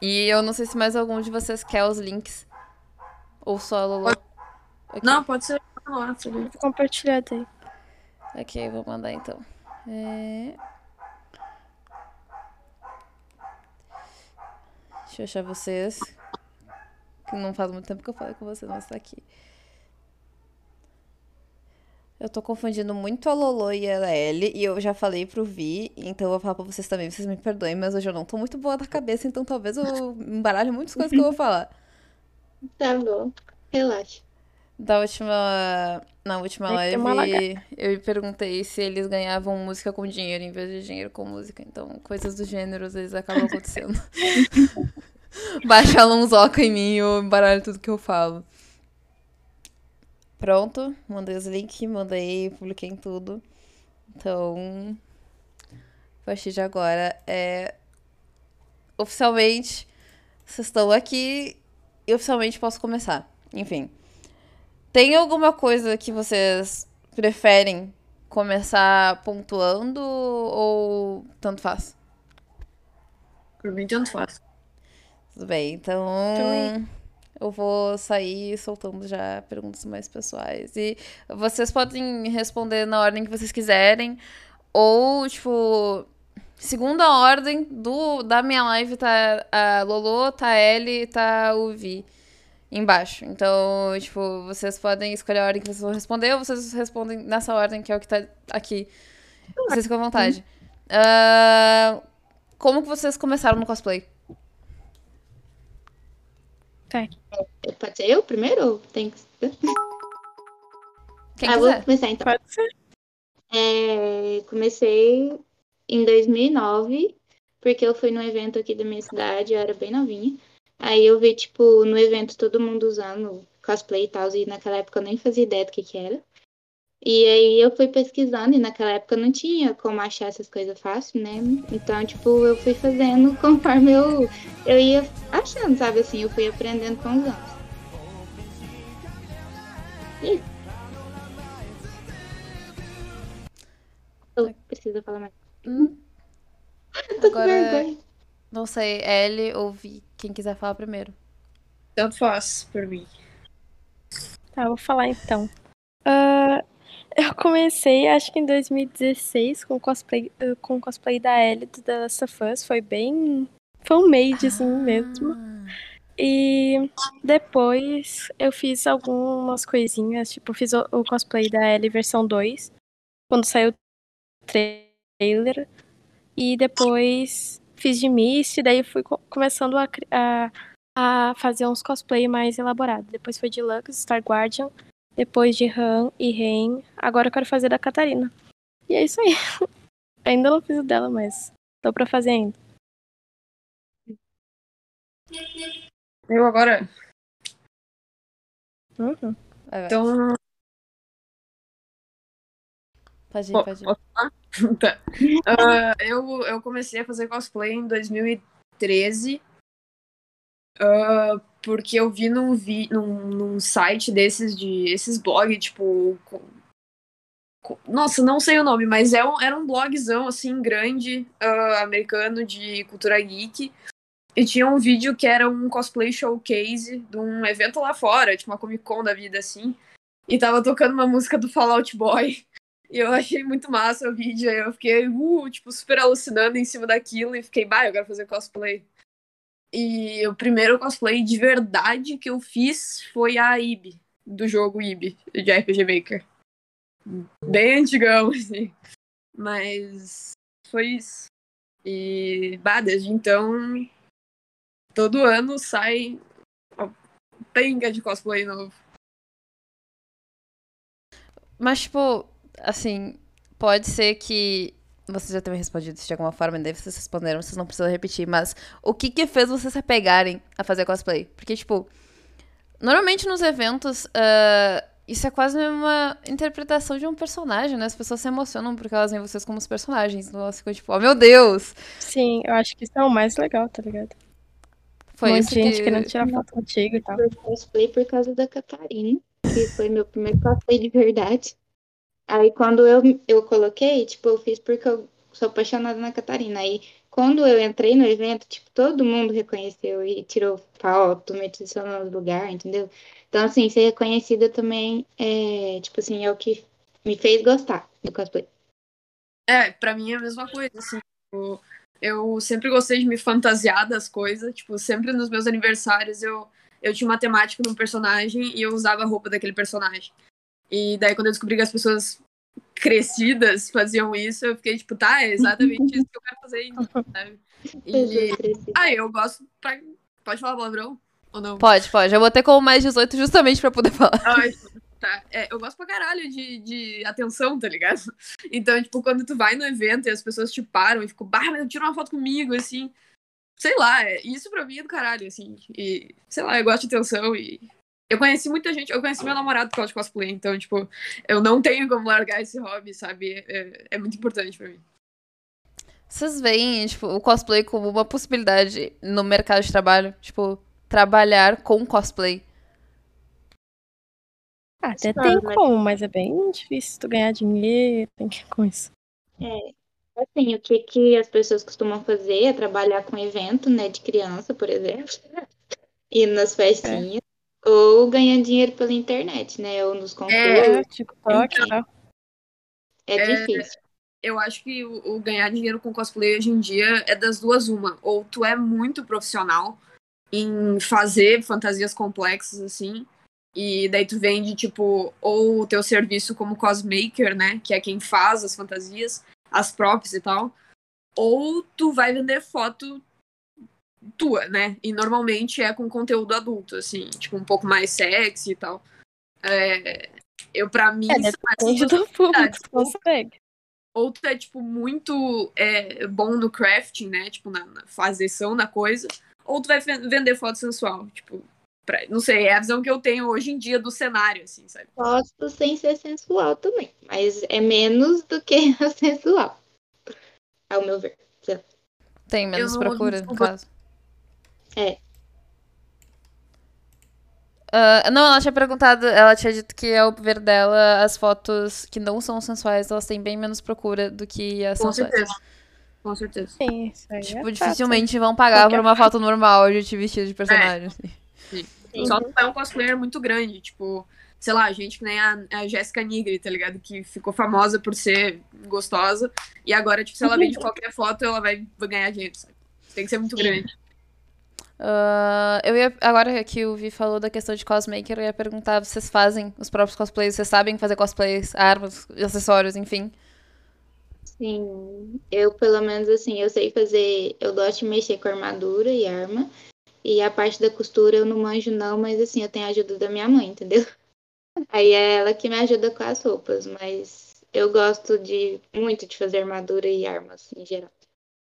E eu não sei se mais algum de vocês quer os links. Ou só a Lolo. Ok. Não, pode ser nossa. ali. Vou compartilhar daí. Ok, vou mandar então. É... Deixa eu achar vocês. Que não faz muito tempo que eu falei com vocês, mas tá aqui. Eu tô confundindo muito a Lolo e a L, e eu já falei pro Vi, então eu vou falar pra vocês também, vocês me perdoem, mas hoje eu não tô muito boa da cabeça, então talvez eu embaralhe muitas coisas que eu vou falar. Tá bom. Relaxa. Da última. Na última live, eu perguntei se eles ganhavam música com dinheiro em vez de dinheiro com música. Então, coisas do gênero às vezes acabam acontecendo. Baixa Alonsoca em mim e eu embaralho tudo que eu falo. Pronto, mandei os links, mandei, publiquei em tudo. Então, a partir de agora é. Oficialmente, vocês estão aqui e oficialmente posso começar. Enfim. Tem alguma coisa que vocês preferem começar pontuando ou tanto faz? Por mim, tanto faz. Tudo bem, então Também. Eu vou sair soltando já perguntas mais pessoais. E vocês podem responder na ordem que vocês quiserem. Ou, tipo, segunda ordem do, da minha live tá a Lolo, tá a Ellie, tá o Vi embaixo. Então, tipo, vocês podem escolher a ordem que vocês vão responder ou vocês respondem nessa ordem que é o que tá aqui. Vocês ficam à vontade. Ah, como que vocês começaram no cosplay? Tá. Pode ser eu primeiro? ou Tem que... Quem ah, quiser. vou começar então. Pode ser. É, comecei em 2009, porque eu fui num evento aqui da minha cidade, eu era bem novinha. Aí eu vi, tipo, no evento todo mundo usando cosplay e tal, e naquela época eu nem fazia ideia do que que era. E aí eu fui pesquisando, e naquela época não tinha como achar essas coisas fácil, né? Então, tipo, eu fui fazendo conforme eu, eu ia achando, sabe? Assim, eu fui aprendendo com os anos. E... Eu preciso falar mais. Hum, Tô com Agora- vergonha. não sei, Ellie ou Vi. Quem quiser falar primeiro. Tanto faz, por mim. Tá, vou falar então. Ah, eu comecei, acho que em 2016, com cosplay, ah, com cosplay da Ellie do The Last of Us. Foi bem fan-made, assim mesmo. E depois eu fiz algumas coisinhas, tipo, fiz o, o cosplay da Ellie versão 2, quando saiu o trailer. E depois fiz de Misty, daí fui co- começando a, a, a fazer uns cosplay mais elaborados. Depois foi de Lux, Star Guardian, depois de Han e Rain. Agora eu quero fazer da Catarina. E é isso aí. Ainda não fiz o dela, mas tô pra fazer ainda. Eu agora. Uhum. Então. Pode ir, po- pode ir. Tá. Ah, eu, eu comecei a fazer cosplay em 2013. ah, porque eu vi num, vi num, num site desses de. esses blogs, tipo. com- com- nossa, não sei o nome, mas é um, era um blogzão assim grande, ah, americano de cultura geek. E tinha um vídeo que era um cosplay showcase de um evento lá fora, tipo uma Comic Con da vida assim. E tava tocando uma música do Fallout Boy. E eu achei muito massa o vídeo. Aí eu fiquei, uh, tipo, super alucinando em cima daquilo. E fiquei, bah, eu quero fazer cosplay. E o primeiro cosplay de verdade que eu fiz foi a Ibi, do jogo Ibi, de RPG Maker. Bem antigão, assim. Mas foi isso. E, bah, desde então, todo ano sai uma penga de cosplay novo. Mas, tipo, assim, pode ser que vocês já tenham respondido isso de alguma forma, daí vocês responderam, vocês não precisam repetir, mas o que que fez vocês se apegarem a fazer cosplay? Porque, tipo, normalmente nos eventos, ah, isso é quase uma interpretação de um personagem, né? As pessoas se emocionam porque elas veem vocês como os personagens. Então elas ficam tipo, oh meu Deus! Sim, eu acho que isso é o mais legal, tá ligado? Foi um monte isso de gente que... querendo tirar foto contigo e tal. Eu cosplay por causa da Catarina, que foi meu primeiro cosplay de verdade. Aí quando eu, eu coloquei, tipo, eu fiz porque eu sou apaixonada na Catarina. Aí quando eu entrei no evento, tipo, todo mundo reconheceu e tirou foto, me adicionou no lugar, entendeu? Então, assim, ser reconhecida também é, tipo assim, é o que me fez gostar do cosplay. É, pra mim é a mesma coisa, assim. Tipo, eu sempre gostei de me fantasiar das coisas. Tipo, sempre nos meus aniversários eu, eu tinha uma temática num personagem e eu usava a roupa daquele personagem. E daí, quando eu descobri que as pessoas crescidas faziam isso, eu fiquei tipo, tá, é exatamente isso que eu quero fazer, sabe? E, ah, eu gosto pra... Pode falar palavrão? Ou não? Pode, pode. Eu botei como mais 18 justamente pra poder falar. Ai, tá. É, eu gosto pra caralho de, de atenção, tá ligado? Então, tipo, quando tu vai no evento e as pessoas te param e ficam, bah, mas tira uma foto comigo, assim. Sei lá, é, isso pra mim é do caralho, assim. E, sei lá, eu gosto de atenção e eu conheci muita gente, eu conheci meu namorado por causa de cosplay, então, tipo, eu não tenho como largar esse hobby, sabe? É, é muito importante pra mim. Vocês veem, tipo, o cosplay como uma possibilidade no mercado de trabalho? Tipo, trabalhar com cosplay? Ah, até tem como, mas é bem difícil tu ganhar dinheiro, tem que com isso. É, assim, o que, que as pessoas costumam fazer é trabalhar com evento, né, de criança, por exemplo, e nas festinhas. É. Ou ganhar dinheiro pela internet, né? Ou nos concursos. É, TikTok, então, é, é difícil. Eu acho que o, o, ganhar dinheiro com cosplay hoje em dia é das duas uma. Ou tu é muito profissional em fazer fantasias complexas, assim. E daí tu vende, tipo, ou o teu serviço como cosmaker, né? Que é quem faz as fantasias, as props e tal. Ou tu vai vender foto tua, né? E normalmente é com conteúdo adulto, assim, tipo, um pouco mais sexy e tal. É, eu, pra mim, é, depende do público, tu consegue. Ou tu é, tipo, muito é, bom no crafting, né? Tipo, na, na fazeção da coisa. Ou tu vai vender foto sensual, tipo, pra, não sei, é a visão que eu tenho hoje em dia do cenário, assim, sabe? Posso sem ser sensual também, mas é menos do que sensual, ao meu ver. Tem menos procura, no caso. É. Uh, não, ela tinha perguntado, ela tinha dito que ao ver dela, as fotos que não são sensuais, elas têm bem menos procura do que as Com sensuais. Certeza. Com certeza. Sim, isso aí tipo, é dificilmente vão pagar Qualquer por uma foto normal de te vestir de personagem. É. Assim. Sim. Sim. Só tu é um cosplayer muito grande, tipo, sei lá, gente que nem a, a Jéssica Nigri, tá ligado? Que ficou famosa por ser gostosa. E agora, tipo, se ela vende qualquer foto, ela vai, vai ganhar dinheiro, sabe? Tem que ser muito Sim. grande. Uh, eu ia, agora que o Vi falou da questão de cosmaker, eu ia perguntar, vocês fazem os próprios cosplays? Vocês sabem fazer cosplays, armas, acessórios, enfim? Sim, eu pelo menos assim, eu sei fazer, eu gosto de mexer com armadura e arma, e a parte da costura eu não manjo não, mas assim, eu tenho a ajuda da minha mãe, entendeu? Aí é ela que me ajuda com as roupas, mas eu gosto de muito de fazer armadura e armas em geral.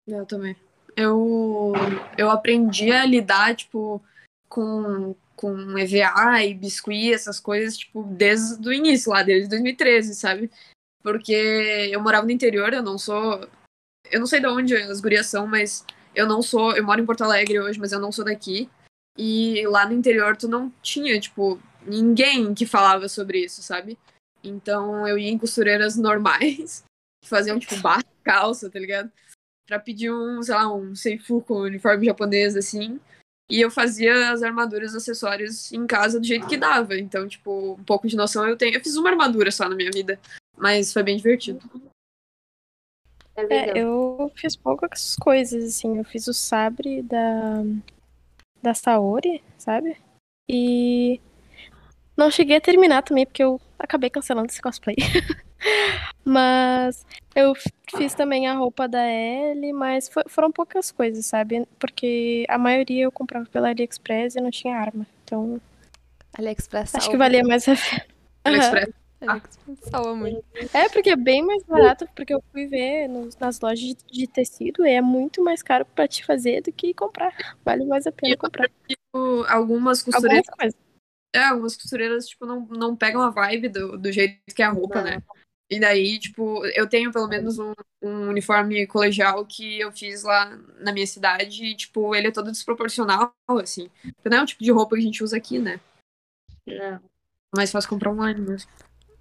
Eu também eu, eu aprendi a lidar, tipo, com, com EVA e biscuit, essas coisas, tipo, desde o início, lá, desde 2013, sabe? Porque eu morava no interior, eu não sou. Eu não sei de onde as gurias são, mas eu não sou. Eu moro em Porto Alegre hoje, mas eu não sou daqui. E lá no interior tu não tinha, tipo, ninguém que falava sobre isso, sabe? Então eu ia em costureiras normais, que faziam, tipo, barra calça, tá ligado? Para pedir um, sei lá, um seifu com uniforme japonês, assim. E eu fazia as armaduras, acessórios em casa do jeito que dava. Então, tipo, um pouco de noção eu tenho. Eu fiz uma armadura só na minha vida, mas foi bem divertido. É, eu fiz poucas coisas, assim. Eu fiz o sabre da, da Saori, sabe? E não cheguei a terminar também, porque eu acabei cancelando esse cosplay. mas eu fiz também a roupa da Ellie, mas foi, foram poucas coisas, sabe? Porque a maioria eu comprava pela AliExpress e não tinha arma. Então. AliExpress Acho que valia mais a AliExpress. Salva muito. É, porque é bem mais barato, porque eu fui ver nos, nas lojas de, de, tecido e é muito mais caro pra te fazer do que comprar. Vale mais a pena e comprar. Tipo, algumas costureiras. Algumas é, algumas costureiras, tipo, não, não pegam a vibe do, do jeito que é a roupa, não. né? E daí, tipo, eu tenho pelo menos um, um, uniforme colegial que eu fiz lá na minha cidade e, tipo, ele é todo desproporcional, assim. Não é o tipo de roupa que a gente usa aqui, né? Não. Mais fácil comprar online mesmo.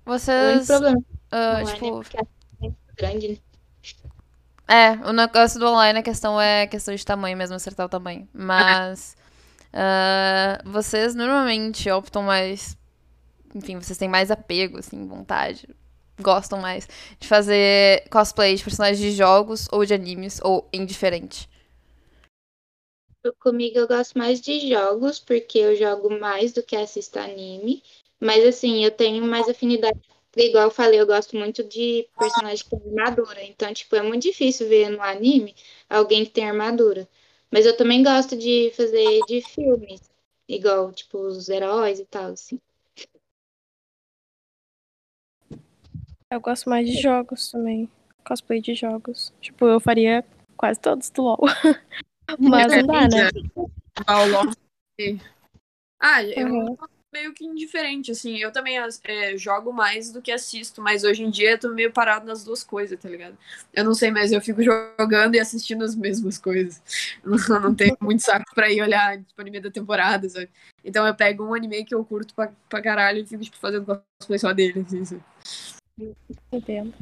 Vocês. Não é problema. Uh, tipo... É grande, né? É, o negócio do online, a questão é questão de tamanho mesmo, acertar o tamanho. Mas. ah, vocês normalmente optam mais. Enfim, vocês têm mais apego, assim, vontade. Gostam mais de fazer cosplay de personagens de jogos ou de animes, ou indiferente. Comigo eu gosto mais de jogos, porque eu jogo mais do que assisto anime. Mas assim, eu tenho mais afinidade. Igual eu falei, eu gosto muito de personagens com armadura. Então, tipo, é muito difícil ver no anime alguém que tem armadura. Mas eu também gosto de fazer de filmes. Igual, tipo, os heróis e tal, assim. Eu gosto mais de jogos também. Cosplay de jogos. Tipo, eu faria quase todos do LoL. Mas não dá, né? Ah, eu Uhum. meio que indiferente, assim. Eu também é, jogo mais do que assisto, mas hoje em dia eu tô meio parado nas duas coisas, tá ligado? Eu não sei, mas eu fico jogando e assistindo as mesmas coisas. Eu não tenho muito saco pra ir olhar, tipo, anime da temporada, sabe? Então eu pego um anime que eu curto pra, pra caralho e fico, tipo, fazendo cosplay só dele, assim, sabe? Entendo.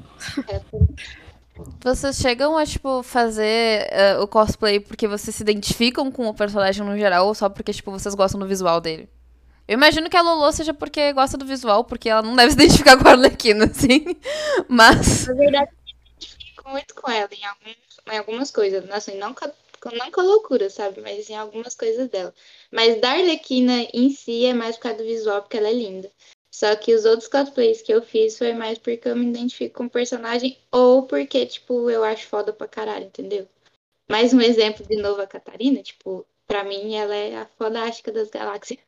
Vocês chegam a, tipo, fazer eh, o cosplay porque vocês se identificam com o personagem no geral ou só porque, tipo, vocês gostam do visual dele? Eu imagino que a Lolo seja porque gosta do visual, porque ela não deve se identificar com a Arlequina, assim. Mas. Na verdade, eu me identifico muito com ela em, alguns, em algumas coisas. Assim, não com- não com a loucura, sabe? Mas em algumas coisas dela. Mas da Arlequina em si é mais por causa do visual, porque ela é linda. Só que os outros cosplays que eu fiz foi mais porque eu me identifico com o personagem ou porque, tipo, eu acho foda pra caralho, entendeu? Mais um exemplo de novo a Catarina, tipo, pra mim ela é a fodástica das galáxias.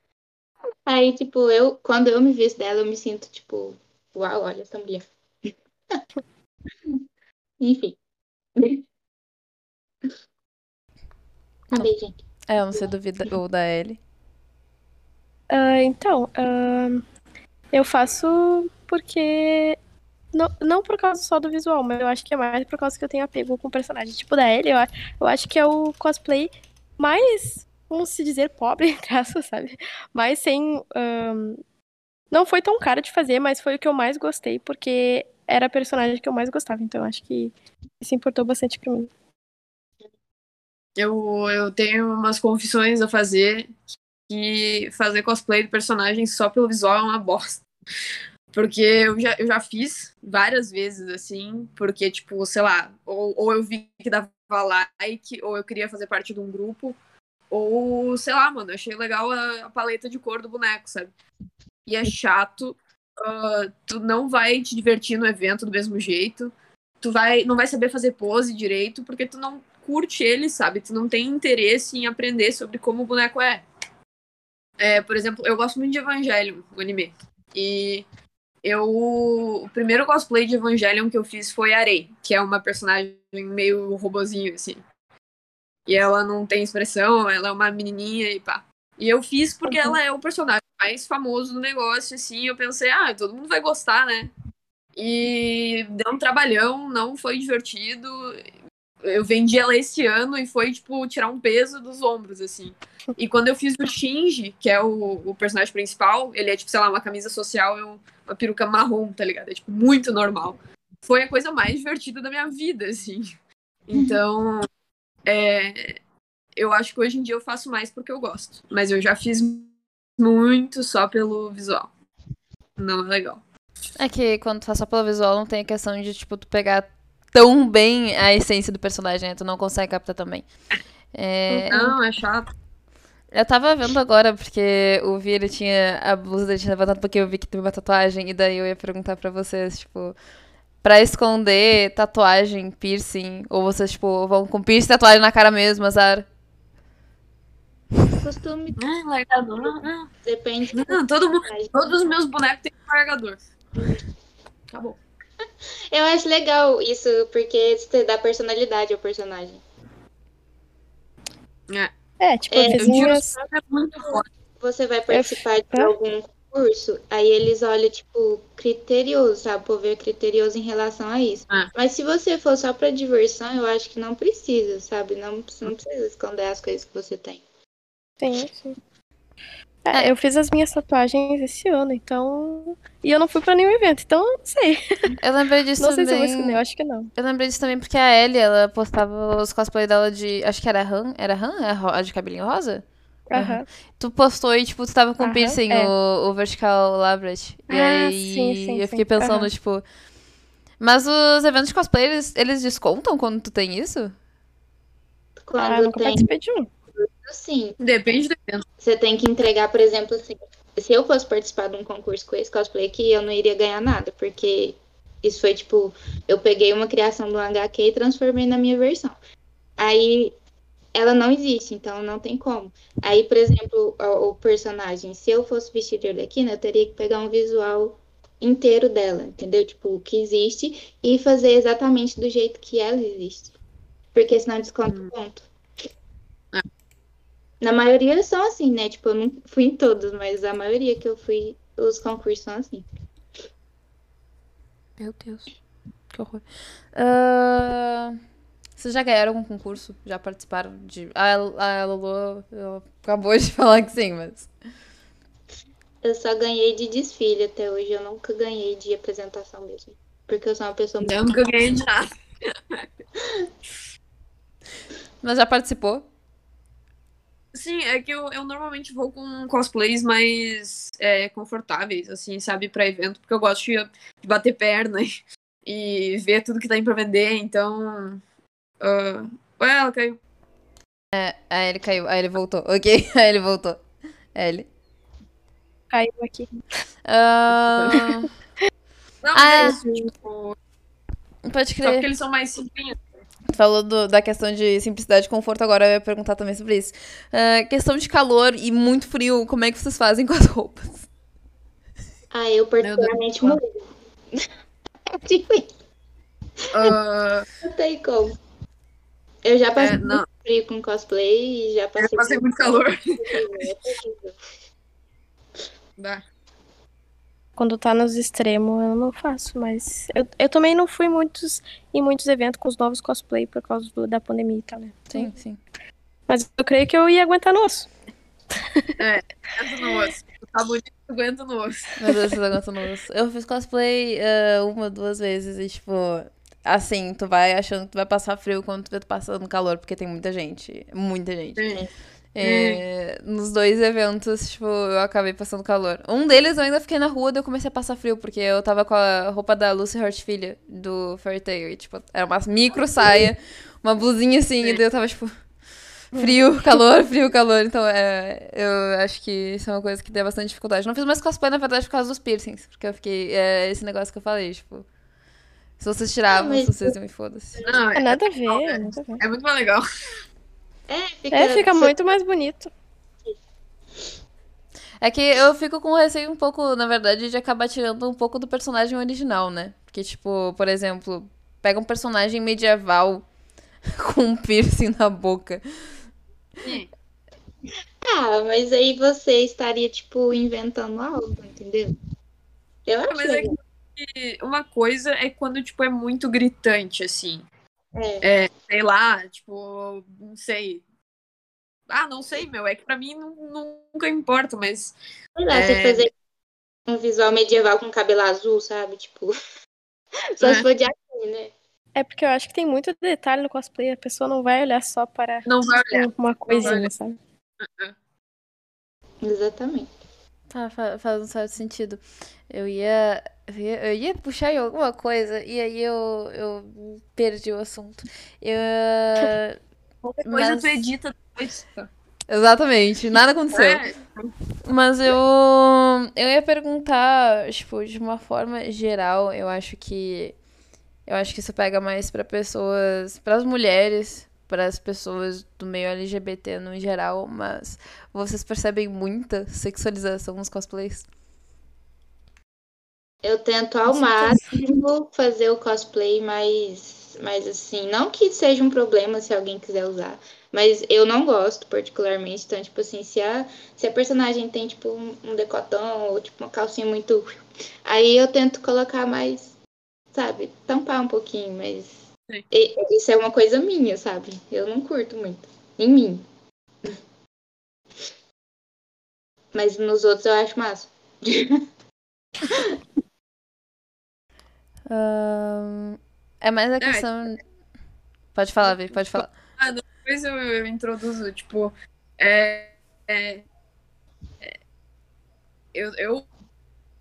Aí, tipo, eu, quando eu me visto dela, eu me sinto, tipo, uau, olha essa mulher. Enfim. Beijo, gente. É, eu não sei do vida ou da Ellie. Ah, então, ah, eu faço porque. Não, não por causa só do visual, mas eu acho que é mais por causa que eu tenho apego com o personagem. Tipo, da Ellie, eu, eu acho que é o cosplay mais, vamos se dizer, pobre, aspas, sabe? Mas sem. ahn, não foi tão caro de fazer, mas foi o que eu mais gostei, porque era a personagem que eu mais gostava. Então, acho que isso importou bastante pra mim. Eu, eu tenho umas confissões a fazer que fazer cosplay do personagem só pelo visual é uma bosta. Porque eu já, eu já fiz várias vezes, assim, porque, tipo, sei lá, ou, ou eu vi que dava like, ou eu queria fazer parte de um grupo, ou, sei lá, mano, eu achei legal a, a paleta de cor do boneco, sabe? E é chato, ah, tu não vai te divertir no evento do mesmo jeito, tu vai, não vai saber fazer pose direito, porque tu não curte ele, sabe? Tu não tem interesse em aprender sobre como o boneco é. É, por exemplo, eu gosto muito de Evangelion, o anime. E eu. O primeiro cosplay de Evangelion que eu fiz foi Arei, que é uma personagem meio robozinho, assim. E ela não tem expressão, ela é uma menininha e pá. E eu fiz porque ela é o personagem mais famoso do negócio, assim. Eu pensei, ah, todo mundo vai gostar, né? E deu um trabalhão, não foi divertido. Eu vendi ela esse ano e foi, tipo, tirar um peso dos ombros, assim. E quando eu fiz o Shinji, que é o, o personagem principal, ele é, tipo, sei lá, uma camisa social e um- uma peruca marrom, tá ligado? É, tipo, muito normal. Foi a coisa mais divertida da minha vida, assim. Então, é, eu acho que hoje em dia eu faço mais porque eu gosto. Mas eu já fiz muito só pelo visual. Não é legal. É que quando tu faz só pelo visual, não tem a questão de, tipo, tu pegar tão bem a essência do personagem, né? Tu não consegue captar também. É, Não, é chato. eu tava vendo agora, porque o Vi, ele tinha a blusa dele tinha levantado porque eu vi que teve uma tatuagem, e daí eu ia perguntar pra vocês, tipo, pra esconder tatuagem, piercing, ou vocês, tipo, vão com piercing e tatuagem na cara mesmo, azar. Costume, Ah, largador. Ah, depende. Não, todo mundo, todos os meus bonecos têm largador. Acabou. Eu acho legal isso, porque você dá personalidade ao personagem. É, tipo, É, minhas. é muito forte. Você vai participar de algum concurso, aí eles olham, tipo, criterioso, sabe? O povo é criterioso em relação a isso. Ah. Mas se você for só pra diversão, eu acho que não precisa, sabe? Não, não precisa esconder as coisas que você tem. Sim, sim. É, eu fiz as minhas tatuagens esse ano, então. E eu não fui pra nenhum evento, então eu não sei. Eu lembrei disso Não sei se eu vou também. esconder, eu acho que não. Eu lembrei disso também porque a Ellie, ela postava os cosplay dela de. Acho que era Han. Era Han? É a a de cabelinho rosa? Aham. Tu postou e, tipo, tu tava com Aham, piercing, é. o, o Vertical Labret. E Ah, aí sim, sim, eu fiquei pensando, Aham. tipo. Mas os eventos de cosplay, eles, eles descontam quando tu tem isso? Ah, Quando nunca tem, participei de um. Sim, Depende do evento. você tem que entregar, por exemplo, assim, se eu fosse participar de um concurso com esse cosplay aqui, eu não iria ganhar nada, porque isso foi tipo, eu peguei uma criação do HQ e transformei na minha versão. Aí ela não existe, então não tem como. Aí, por exemplo, o, o personagem, se eu fosse vestir de Arlequina, eu teria que pegar um visual inteiro dela, entendeu? Tipo, o que existe e fazer exatamente do jeito que ela existe. Porque senão desconta o ponto. Na maioria são assim, né? Tipo, eu não fui em todos, mas a maioria que eu fui, os concursos são assim. Meu Deus. Que horror. Ah, vocês já ganharam algum concurso? Já participaram de. A, a Lolo ela acabou de falar que sim, mas. Eu só ganhei de desfile até hoje, eu nunca ganhei de apresentação mesmo. Porque eu sou uma pessoa muito. Eu nunca ganhei de nada. Mas já participou? Sim, é que eu, eu normalmente vou com cosplays mais é, confortáveis, assim, sabe, pra evento, porque eu gosto de, de bater perna e, e ver tudo que tem pra vender, então. ah, Ué, ela caiu. Aí ele caiu, aí ele voltou. Ok, aí ele voltou. Ele. Caiu aqui. Ah, Não, Ah, é é. tipo, pode só crer. porque eles são mais simplinhos. Falou do- da questão de simplicidade e conforto, agora eu ia perguntar também sobre isso. Ah, questão de calor e muito frio, como é que vocês fazem com as roupas? Ah, eu particularmente Deus. morri. tipo, Ah, não tem como. Eu já passei é, não, muito frio com cosplay e já eu passei, passei muito calor. É terrível. Dá. Quando tá nos extremos, eu não faço, mas eu, eu também não fui muitos, em muitos eventos com os novos cosplay por causa do- da pandemia e tal, né? Sim, sim. Mas eu creio que eu ia aguentar no osso. Aguenta no osso. Tá bonito, aguenta no osso. Meu Deus, vocês aguentam no osso. Eu fiz cosplay ah, uma, duas vezes e, tipo, assim, tu vai achando que tu vai passar frio quando tu vê tu passando calor, porque tem muita gente. Muita gente. Sim. É, nos dois eventos, tipo, eu acabei passando calor. Um deles eu ainda fiquei na rua, daí eu comecei a passar frio, porque eu tava com a roupa da Lucy Hurt Filha, do Fairy Tail, e, tipo, era uma micro saia, uma blusinha assim, e daí eu tava, tipo, frio, calor, frio, calor. Então, é, eu acho que isso é uma coisa que deu bastante dificuldade. Não fiz mais cosplay, na verdade, por causa dos piercings, porque eu fiquei, é esse negócio que eu falei, tipo, se vocês tiravam, Ah, mas- vocês iam e foda-se. Não, É é, nada a ver, nada a ver. é muito mais legal. É, fica, É, fica você- muito mais bonito. É que eu fico com receio um pouco, na verdade, de acabar tirando um pouco do personagem original, né? Porque, tipo, por exemplo, pega um personagem medieval com um piercing na boca. Ah, mas aí você estaria, tipo, inventando algo, entendeu? Eu acho Mas é que uma coisa é quando, tipo, é muito gritante, assim. É. Sei lá, tipo, não sei. Ah, não sei, meu. É que pra mim nu- nunca importa, mas. Sei lá, você É. fazer um visual medieval com cabelo azul, sabe? Tipo. Só É. se for de aqui, né? É porque eu acho que tem muito detalhe no cosplay, a pessoa não vai olhar só para Não vai olhar. uma coisinha, olhar. sabe? Exatamente. Tá, fa- faz um certo sentido. Eu ia, eu ia, eu ia puxar em alguma coisa e aí eu, eu perdi o assunto. Eu, Qualquer coisa Mas- tu edita depois. exatamente, nada aconteceu. É, Mas eu, eu ia perguntar, tipo, de uma forma geral, eu acho que eu acho que isso pega mais pra pessoas, para as mulheres, para as pessoas do meio LGBT no geral, mas vocês percebem muita sexualização nos cosplays? Eu tento ao máximo fazer o cosplay mais, mais assim, não que seja um problema se alguém quiser usar, mas eu não gosto particularmente, então, tipo assim, se a, se a personagem tem, tipo, um, decotão ou, tipo, uma calcinha muito... Aí eu tento colocar mais, sabe, tampar um pouquinho, mas. E- isso é uma coisa minha, sabe? Eu não curto muito, em mim. Mas nos outros eu acho massa. Ahn, é mais a questão. Pode falar, Vi, pode falar. Ah, depois eu, eu introduzo, tipo, é, é- é- eu, eu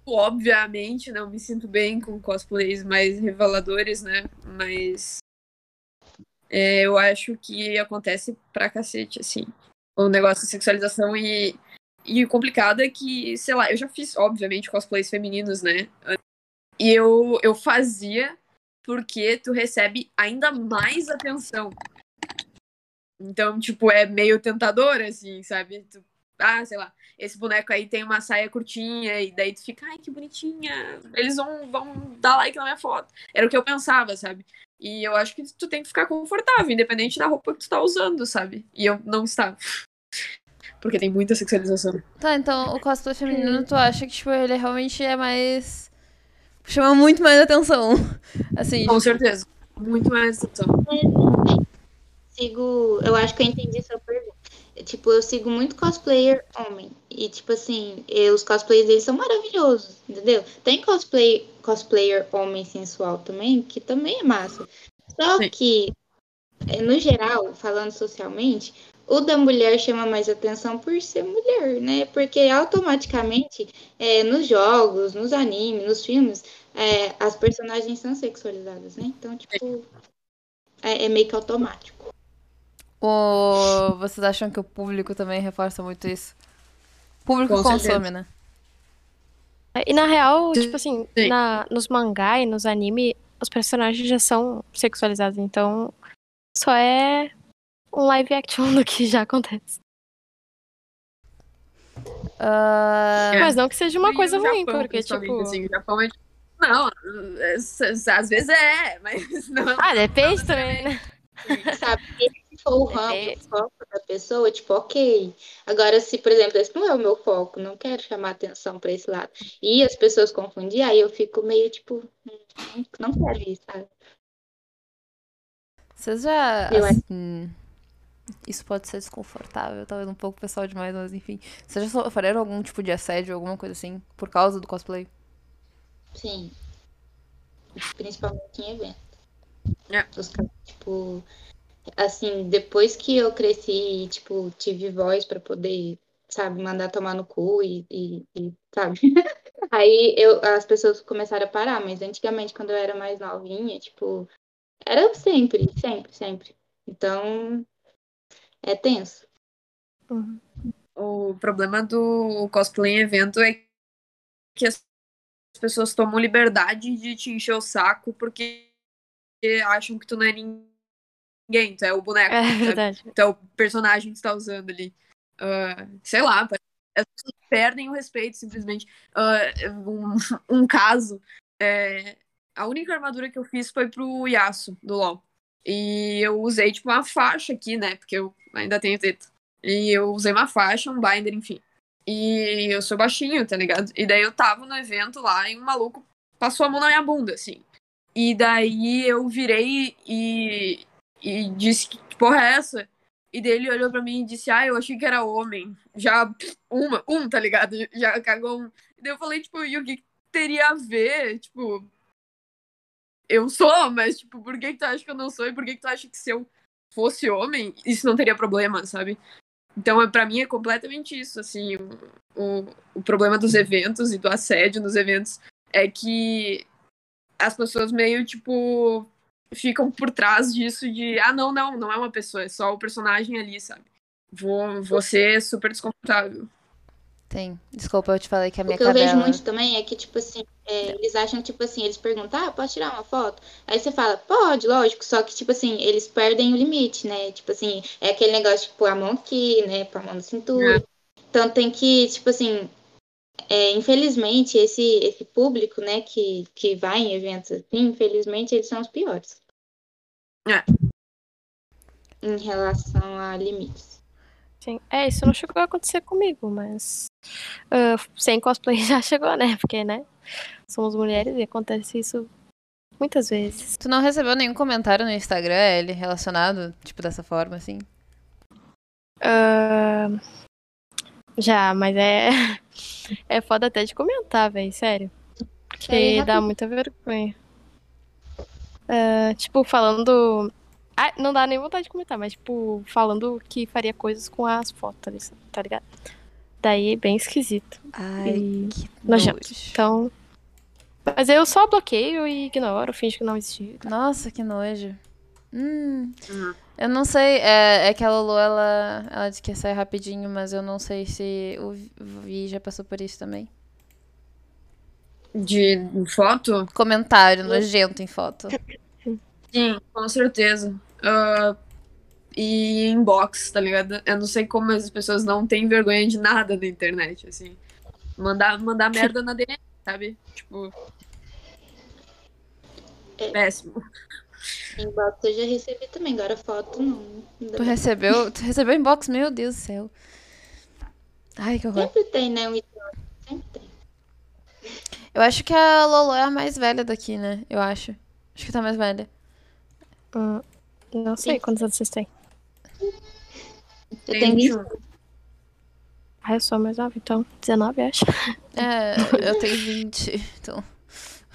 obviamente não me sinto bem com cosplays mais reveladores, né? Mas é, eu acho que acontece pra cacete, assim. O negócio de sexualização e, e o complicado é que, sei lá, eu já fiz, obviamente, cosplays femininos, né? E eu, eu fazia porque tu recebe ainda mais atenção. Então, tipo, é meio tentador, assim, sabe? Tu, ah, sei lá, esse boneco aí tem uma saia curtinha, e daí tu fica, ai, que bonitinha. Eles vão, vão dar like na minha foto. Era o que eu pensava, sabe? E eu acho que tu tem que ficar confortável, independente da roupa que tu tá usando, sabe? E eu não estava. Porque tem muita sexualização. Tá, então o cosplay feminino, tu acha que, tipo, ele realmente é mais. chama muito mais atenção. Assim, Com certeza. Muito mais atenção. Sigo. Eu acho que eu entendi sua. Tipo, eu sigo muito cosplayer homem. E, tipo assim, e os cosplays deles são maravilhosos, entendeu? Tem cosplay, cosplayer homem sensual também, que também é massa. Só Sim. que, eh, no geral, falando socialmente, o da mulher chama mais atenção por ser mulher, né? Porque automaticamente, eh, nos jogos, nos animes, nos filmes, eh, as personagens são sexualizadas, né? Então, tipo, é, é meio que automático. Ou vocês acham que o público também reforça muito isso? O público Com consome, certeza. né? E na real, tipo assim, Sim. na, nos mangá e nos anime, os personagens já são sexualizados, então só é um live action do que já acontece. É. Mas não que seja uma E coisa o ruim, Japão, porque, tipo. assim, o Japão é... Não, é- é- às vezes é, mas não. Ah, depende também, né? Sabe? Se for o ramo, É. o foco da pessoa, tipo, ok. Agora, se, por exemplo, esse não é o meu foco, não quero chamar atenção pra esse lado. E as pessoas confundir, aí eu fico meio, tipo, hum, não quero isso, sabe? vocês já. Eu acho- Assim, isso pode ser desconfortável, talvez um pouco pessoal demais, mas enfim. Vocês já sofreram algum tipo de assédio, alguma coisa assim, por causa do cosplay? Sim. Principalmente em evento. É. Os caras, tipo, assim, depois que eu cresci, tipo, tive voz pra poder, sabe, mandar tomar no cu e, e, e, sabe? Aí eu, as pessoas começaram a parar, mas antigamente, quando eu era mais novinha, tipo, era sempre, sempre, sempre. Então, é tenso. Uhum. O problema do cosplay em evento é que as pessoas tomam liberdade de te encher o saco porque acham que tu não é ninguém, tu é o boneco, É sabe? verdade. tu é o personagem que tu tá usando ali. Ah, sei lá, as pessoas perdem o respeito simplesmente. Ah, um, um caso, é, a única armadura que eu fiz foi pro Yasuo, do LoL. E eu usei, tipo, uma faixa aqui, né? Porque eu ainda tenho teta. E eu usei uma faixa, um binder, enfim. E eu sou baixinho, tá ligado? E daí eu tava no evento lá e um maluco passou a mão na minha bunda, assim. E daí eu virei e, e disse que porra é essa? E daí ele olhou pra mim e disse, ah, eu achei que era homem. Já, uma, um, tá ligado? Já cagou um. E daí eu falei, tipo, e o que, que teria a ver? Tipo, eu sou, mas, tipo, por que, que tu acha que eu não sou? E por que, que tu acha que se eu fosse homem, isso não teria problema, sabe? Então, é- pra mim, é completamente isso, assim, o, o problema dos eventos e do assédio nos eventos é que as pessoas meio, tipo, ficam por trás disso de, ah, não, não, não é uma pessoa, é só o personagem ali, sabe? Vou, ser super desconfortável. Tem. Desculpa, eu te falei que a minha O que eu vejo muito também é que, tipo assim, é, eles acham, tipo assim, eles perguntam, ah, posso tirar uma foto? Aí você fala, pode, lógico, só que, tipo assim, eles perdem o limite, né? Tipo assim, é aquele negócio, tipo, a mão aqui, né? Pôr a mão na cintura. Então tem que, tipo assim, é, infelizmente, esse, esse público, né, que, que vai em eventos assim, infelizmente, eles são os piores. É. Em relação a limites. Sim. É, isso não chegou a acontecer comigo, mas ah, sem cosplay já chegou, né? Porque, né? Somos mulheres e acontece isso muitas vezes. Tu não recebeu nenhum comentário no Instagram, ele relacionado, tipo, dessa forma, assim? Ah, Já, mas é. É foda até de comentar, velho, sério. Porque dá muita vergonha. Ah, tipo, falando. Ah, não dá nem vontade de comentar, mas, tipo, falando que faria coisas com as fotos, tá ligado? Daí bem esquisito. Ai, E que nojento. nojo. Então. Mas eu só bloqueio e ignoro, finge que não existiu. Nossa, que nojo. Hum, Uhum. Eu não sei, é, é que a Lulu, ela, ela disse que ia sair rapidinho, mas eu não sei se o Vi já passou por isso também. De foto? Comentário nojento em foto. Sim, com certeza. Ah, e inbox, tá ligado? Eu não sei como as pessoas não têm vergonha de nada na internet, assim. Mandar, mandar merda na DM, sabe? Tipo. É. Péssimo. Inbox eu já recebi também, agora foto não. Tu recebeu, tu recebeu inbox? Meu Deus do céu. Ai, que horror. Sempre tem, né? Um idiota, sempre tem. Eu acho que a Lolo é a mais velha daqui, né? Eu acho. Acho que tá mais velha. Hum, não sei Sim. quantos anos vocês têm. Eu tenho 21. Ah, eu sou mais nova, então. 19, acho. É, eu tenho 20, então.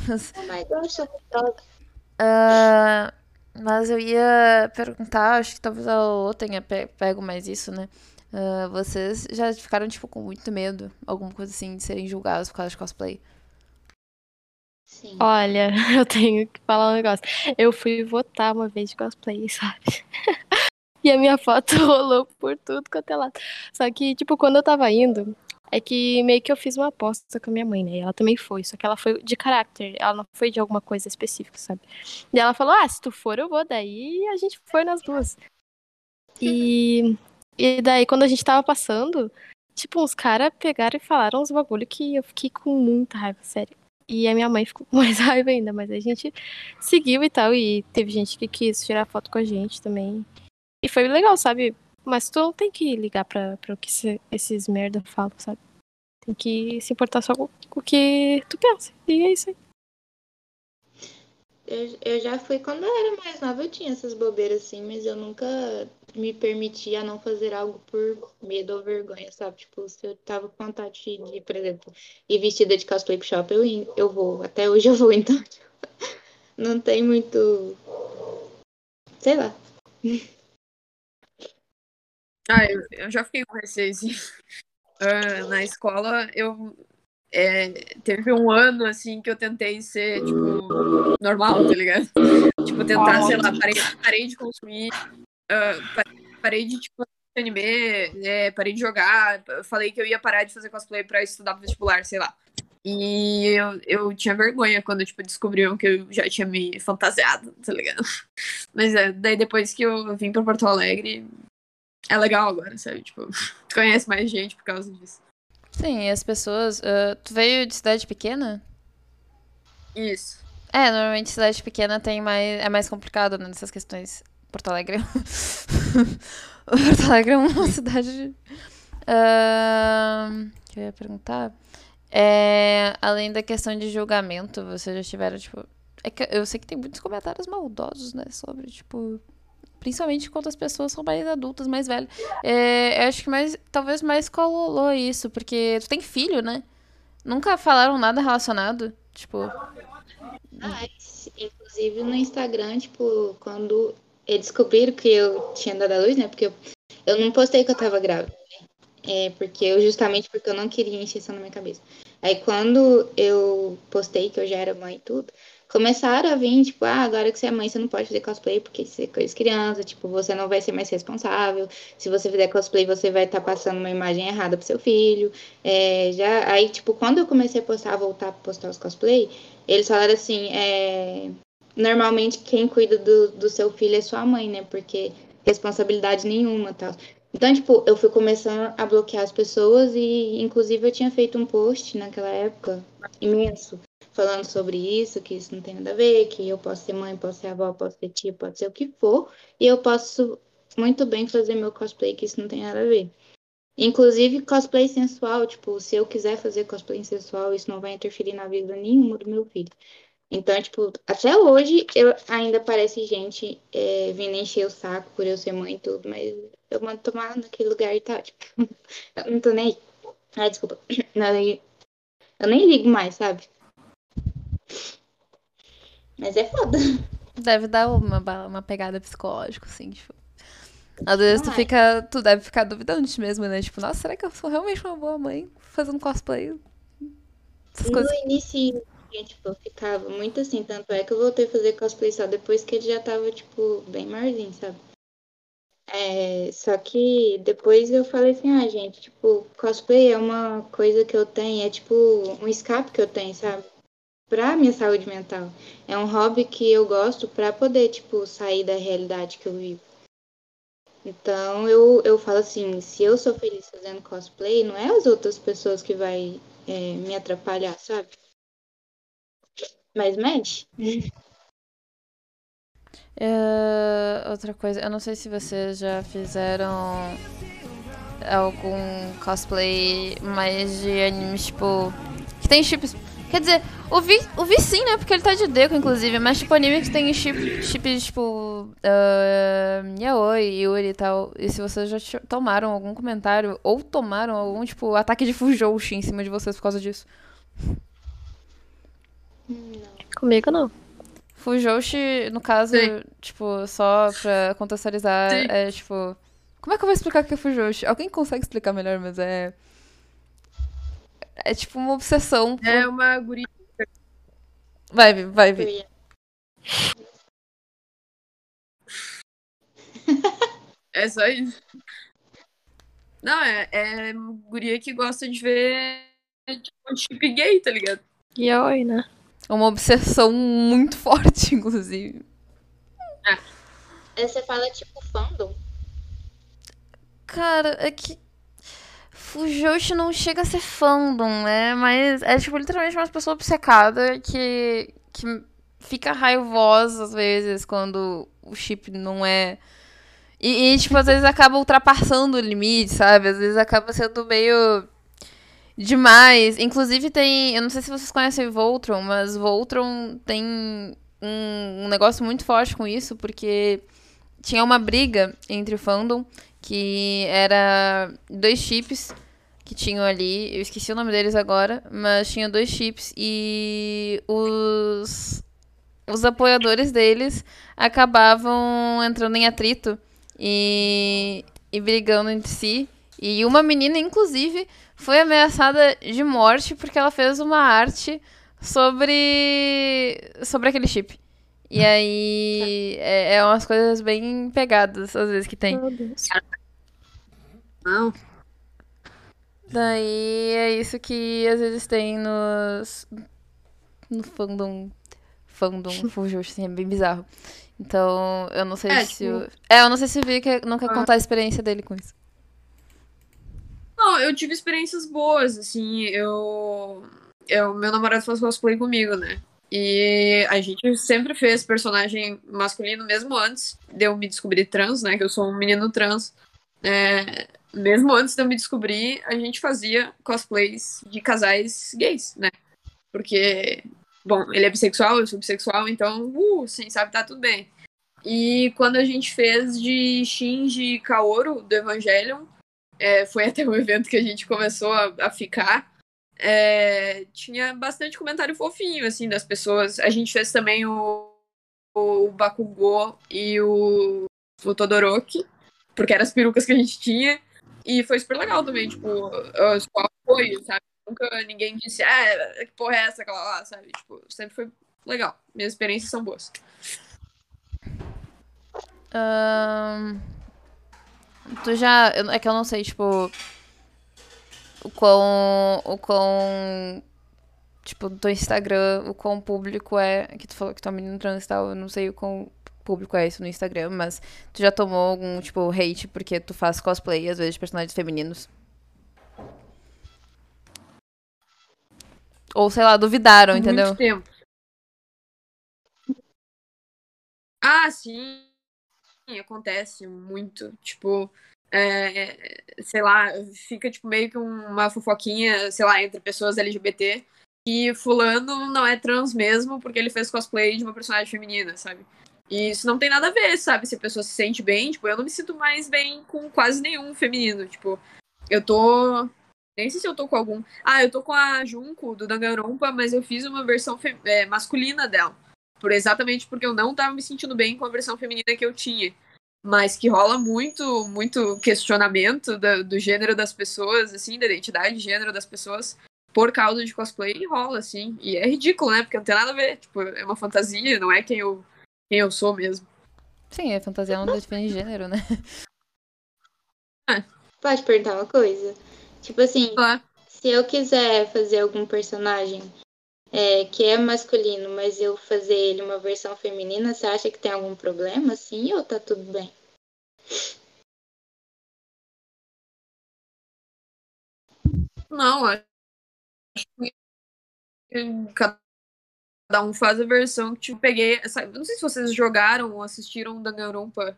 Oh gosh, eu sou idosa. Ah, mas eu ia perguntar, acho que talvez a Lolo tenha pe- pego mais isso, né? Ah, vocês já ficaram, tipo, com muito medo, alguma coisa assim, de serem julgados por causa de cosplay? Sim. Olha, eu tenho que falar um negócio. Eu fui votar uma vez de cosplay, sabe? E a minha foto rolou por tudo quanto é lado. Só que, tipo, quando eu tava indo, é que meio que eu fiz uma aposta com a minha mãe, né? E ela também foi, só que ela foi de caráter, ela não foi de alguma coisa específica, sabe? E ela falou: ah, se tu for, eu vou. Daí a gente foi nas duas. E, e daí, quando a gente tava passando, tipo, uns caras pegaram e falaram uns bagulho que eu fiquei com muita raiva, sério. E a minha mãe ficou com mais raiva ainda, mas a gente seguiu e tal. E teve gente que quis tirar foto com a gente também. E foi legal, sabe? Mas tu tem que ligar pra, pra o que se- esses merda falam, sabe? Tem que se importar só com, o que tu pensa. E é isso aí. Eu, eu já fui quando eu era mais nova, eu tinha essas bobeiras assim, mas eu nunca me permitia não fazer algo por medo ou vergonha, sabe? Tipo, se eu tava com vontade de, por exemplo, ir vestida de cosplay pro shopping, eu, eu vou. Até hoje eu vou, então. tipo, Não tem muito. Sei lá. Ah, eu, eu já fiquei com receio. Ah, na escola, eu. é, teve um ano, assim, que eu tentei ser, tipo, normal, tá ligado? Tipo, tentar, sei lá, parei, parei de consumir. pa- parei de, tipo, anime, é, parei de jogar. Falei que eu ia parar de fazer cosplay pra estudar pro vestibular, sei lá. E eu, eu tinha vergonha quando, tipo, descobriram que eu já tinha me fantasiado, tá ligado? Mas é, daí depois que eu vim pra Porto Alegre, é legal agora, sabe? Tipo, tu conhece mais gente por causa disso. Sim, e as pessoas. ah, tu veio de cidade pequena? Isso. É, normalmente cidade pequena tem mais, é mais complicado né, nessas questões. Porto Alegre. Porto Alegre é uma cidade. Ahn, que eu ia perguntar. É, além da questão de julgamento, vocês já tiveram, tipo. É que eu sei que tem muitos comentários maldosos, né? Sobre, tipo. Principalmente quando as pessoas são mais adultas, mais velhas. É, eu acho que mais, talvez mais colou isso, porque tu tem filho, né? Nunca falaram nada relacionado. Tipo, Mas, inclusive no Instagram, tipo, quando eles descobriram que eu tinha dado a luz, né? Porque eu, eu não postei que eu tava grávida, né? É, porque eu, justamente porque eu não queria encheção na minha cabeça. Aí quando eu postei que eu já era mãe e tudo, começaram a vir, tipo, ah, agora que você é mãe, você não pode fazer cosplay porque você é coisa de criança, tipo, você não vai ser mais responsável. Se você fizer cosplay, você vai estar passando uma imagem errada pro seu filho. É, já, aí, tipo, quando eu comecei a postar, voltar a postar os cosplay, eles falaram assim, é, normalmente quem cuida do, do seu filho é sua mãe, né? Porque responsabilidade nenhuma tal. Então, tipo, eu fui começando a bloquear as pessoas e, inclusive, eu tinha feito um post naquela época, imenso, falando sobre isso, que isso não tem nada a ver, que eu posso ser mãe, posso ser avó, posso ser tia, pode ser o que for, e eu posso muito bem fazer meu cosplay, que isso não tem nada a ver. Inclusive, cosplay sensual, tipo, se eu quiser fazer cosplay sensual, isso não vai interferir na vida nenhuma do meu filho. Então, tipo, até hoje eu ainda aparece gente é, vindo encher o saco por eu ser mãe e tudo, mas eu mando tomar naquele lugar e tá, tipo, eu não tô nem aí. Ai, desculpa. Eu nem ligo mais, sabe? Mas é foda. Deve dar uma, uma pegada psicológica, assim, tipo. Às vezes tu fica. Tu deve ficar duvidando de ti mesmo, né? Tipo, nossa, será que eu sou realmente uma boa mãe fazendo cosplay? Essas No coisas. início, tipo, eu ficava muito assim. Tanto é que eu voltei a fazer cosplay só depois que ele já tava, tipo, bem maiorzinho, sabe? É, só que depois eu falei assim, ah, gente, tipo, cosplay é uma coisa que eu tenho, é tipo um escape que eu tenho, sabe? Pra minha saúde mental. É um hobby que eu gosto pra poder, tipo, sair da realidade que eu vivo. Então eu, eu falo assim, se eu sou feliz fazendo cosplay, não é as outras pessoas que vai é, me atrapalhar, sabe? Mas mexe. É, outra coisa, eu não sei se vocês já fizeram algum cosplay mais de animes, tipo. Que tem chips. Quer dizer, o Vi, o Vi sim, né? Porque ele tá de Deco, inclusive. Mas, tipo, anime que tem chip, chips, tipo. Uh, Yaoi, Yuri e tal. E se vocês já tomaram algum comentário ou tomaram algum, tipo, ataque de Fujoushi em cima de vocês por causa disso. Comigo não. Fujoushi, no caso, Sim. tipo, só pra contextualizar, Sim. é tipo. Como é que eu vou explicar o que é Fujoushi? Alguém consegue explicar melhor, mas é. É tipo uma obsessão. por- É uma guria. Vai, vai, ia- É só isso. Não, é, é guria que gosta de ver tipo, chip gay, tá ligado? E oi, né? É uma obsessão muito forte, inclusive. É, Você fala tipo fandom? Cara, é que. Fujoushi não chega a ser fandom, né? Mas é, tipo, literalmente uma pessoa obcecada que, que fica raivosa às vezes quando o chip não é. E, e, tipo, às vezes acaba ultrapassando o limite, sabe? Às vezes acaba sendo meio. demais. Inclusive tem. Eu não sei se vocês conhecem Voltron, mas Voltron tem um, um negócio muito forte com isso, porque tinha uma briga entre o fandom que era dois chips que tinham ali, eu esqueci o nome deles agora, mas tinha dois chips e os os apoiadores deles acabavam entrando em atrito e, e brigando entre si. E uma menina, inclusive, foi ameaçada de morte porque ela fez uma arte sobre sobre aquele chip. E aí é, é umas coisas bem pegadas, às vezes, que tem. Meu Deus. Não. Daí é isso que às vezes tem nos. No fandom. Fandom Fujoshi, assim, é bem bizarro. Então, eu não sei É, se. tipo- o- É, eu não sei se o Vi quer, não quer Ah. contar a experiência dele com isso. Não, eu tive experiências boas, assim, eu. eu meu namorado faz cosplay comigo, né? E a gente sempre fez personagem masculino, mesmo antes de eu me descobrir trans, né? Que eu sou um menino trans. É, mesmo antes de eu me descobrir, a gente fazia cosplays de casais gays, né? Porque, bom, ele é bissexual, eu sou bissexual, então, uh, sim, sabe, tá tudo bem. E quando a gente fez de Shinji Kaoru, do Evangelion, é, foi até o evento que a gente começou a, a ficar. É, tinha bastante comentário fofinho, assim, das pessoas. A gente fez também o, o Bakugou e o, o Todoroki, porque eram as perucas que a gente tinha. E foi super legal também, tipo, só apoio, sabe? Nunca ninguém disse, ah, que porra é essa, aquela lá, sabe? Tipo, sempre foi legal. Minhas experiências são boas. Ahn, Tu já. É que eu não sei, tipo. O quão. O quão. Tipo, do teu Instagram, o quão público é. Que tu falou que tu é um menino trans e tal. Eu não sei o quão público é isso no Instagram, mas tu já tomou algum, tipo, hate porque tu faz cosplay, às vezes, de personagens femininos? Ou, sei lá, duvidaram, Por entendeu? Muito tempo. Ah, sim. Sim, acontece muito. Tipo, é, sei lá, fica tipo meio que uma fofoquinha, sei lá, entre pessoas LGBT. E fulano não é trans mesmo porque ele fez cosplay de uma personagem feminina, sabe? E isso não tem nada a ver, sabe? Se a pessoa se sente bem, tipo, eu não me sinto mais bem com quase nenhum feminino. Tipo, eu tô. Nem sei se eu tô com algum. Ah, eu tô com a Junko do Danganronpa, mas eu fiz uma versão é, masculina dela. Por exatamente porque eu não tava me sentindo bem com a versão feminina que eu tinha. Mas que rola muito, muito questionamento do, do gênero das pessoas, assim, da identidade de gênero das pessoas por causa de cosplay e rola, assim. E é ridículo, né? Porque não tem nada a ver. Tipo, é uma fantasia, não é quem eu, quem eu sou mesmo. Sim, a fantasia não define gênero, né? Pode perguntar uma coisa? Tipo assim, Claro. se eu quiser fazer algum personagem é, que é masculino, mas eu fazer ele uma versão feminina, você acha que tem algum problema, assim, ou tá tudo bem? Não, acho que cada um faz a versão que tipo, peguei. Sabe, não sei se vocês jogaram ou assistiram Danganronpa.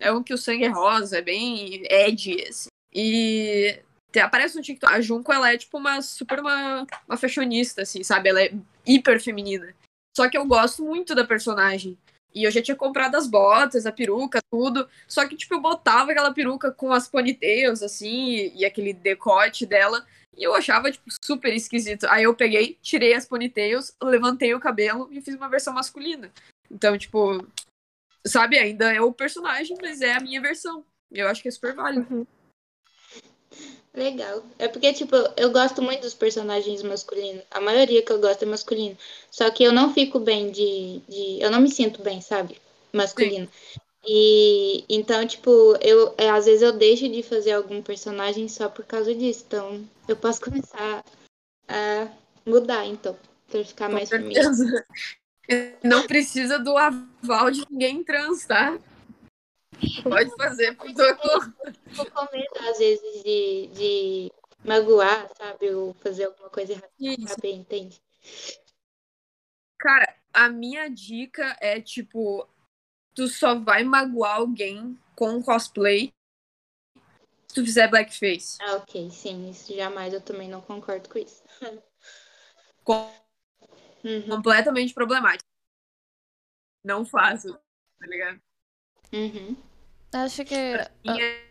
É um que o sangue é rosa, é bem edgy, assim. E aparece no TikTok. A Junko, ela é tipo uma super uma, uma fashionista, assim, sabe? Ela é hiper feminina. Só que eu gosto muito da personagem. E eu já tinha comprado as botas, a peruca, tudo. Só que, tipo, eu botava aquela peruca com as ponytails, assim, e, aquele decote dela. E eu achava, tipo, super esquisito. Aí eu peguei, tirei as ponytails, levantei o cabelo e fiz uma versão masculina. Então, tipo, sabe, ainda é o personagem, mas é a minha versão. Eu acho que é super válido. Legal. É porque, tipo, eu gosto muito dos personagens masculinos. A maioria que eu gosto é masculino. Só que eu não fico bem de. de... Eu não me sinto bem, sabe? Masculino. E então, tipo, eu é, às vezes eu deixo de fazer algum personagem só por causa disso. Então, eu posso começar a mudar, então, pra ficar Com mais certeza. Não precisa do aval de ninguém trans, tá? Pode fazer por conta. Fico com medo, às vezes, de, de magoar, sabe? Ou fazer alguma coisa errada, sabe? Entende? Cara, a minha dica é, tipo, tu só vai magoar alguém com cosplay se tu fizer blackface. Ah, ok, sim, isso jamais eu também não concordo com isso. Com- Uhum, Completamente problemático. Não faço, tá ligado? uhum. Acho que. E é-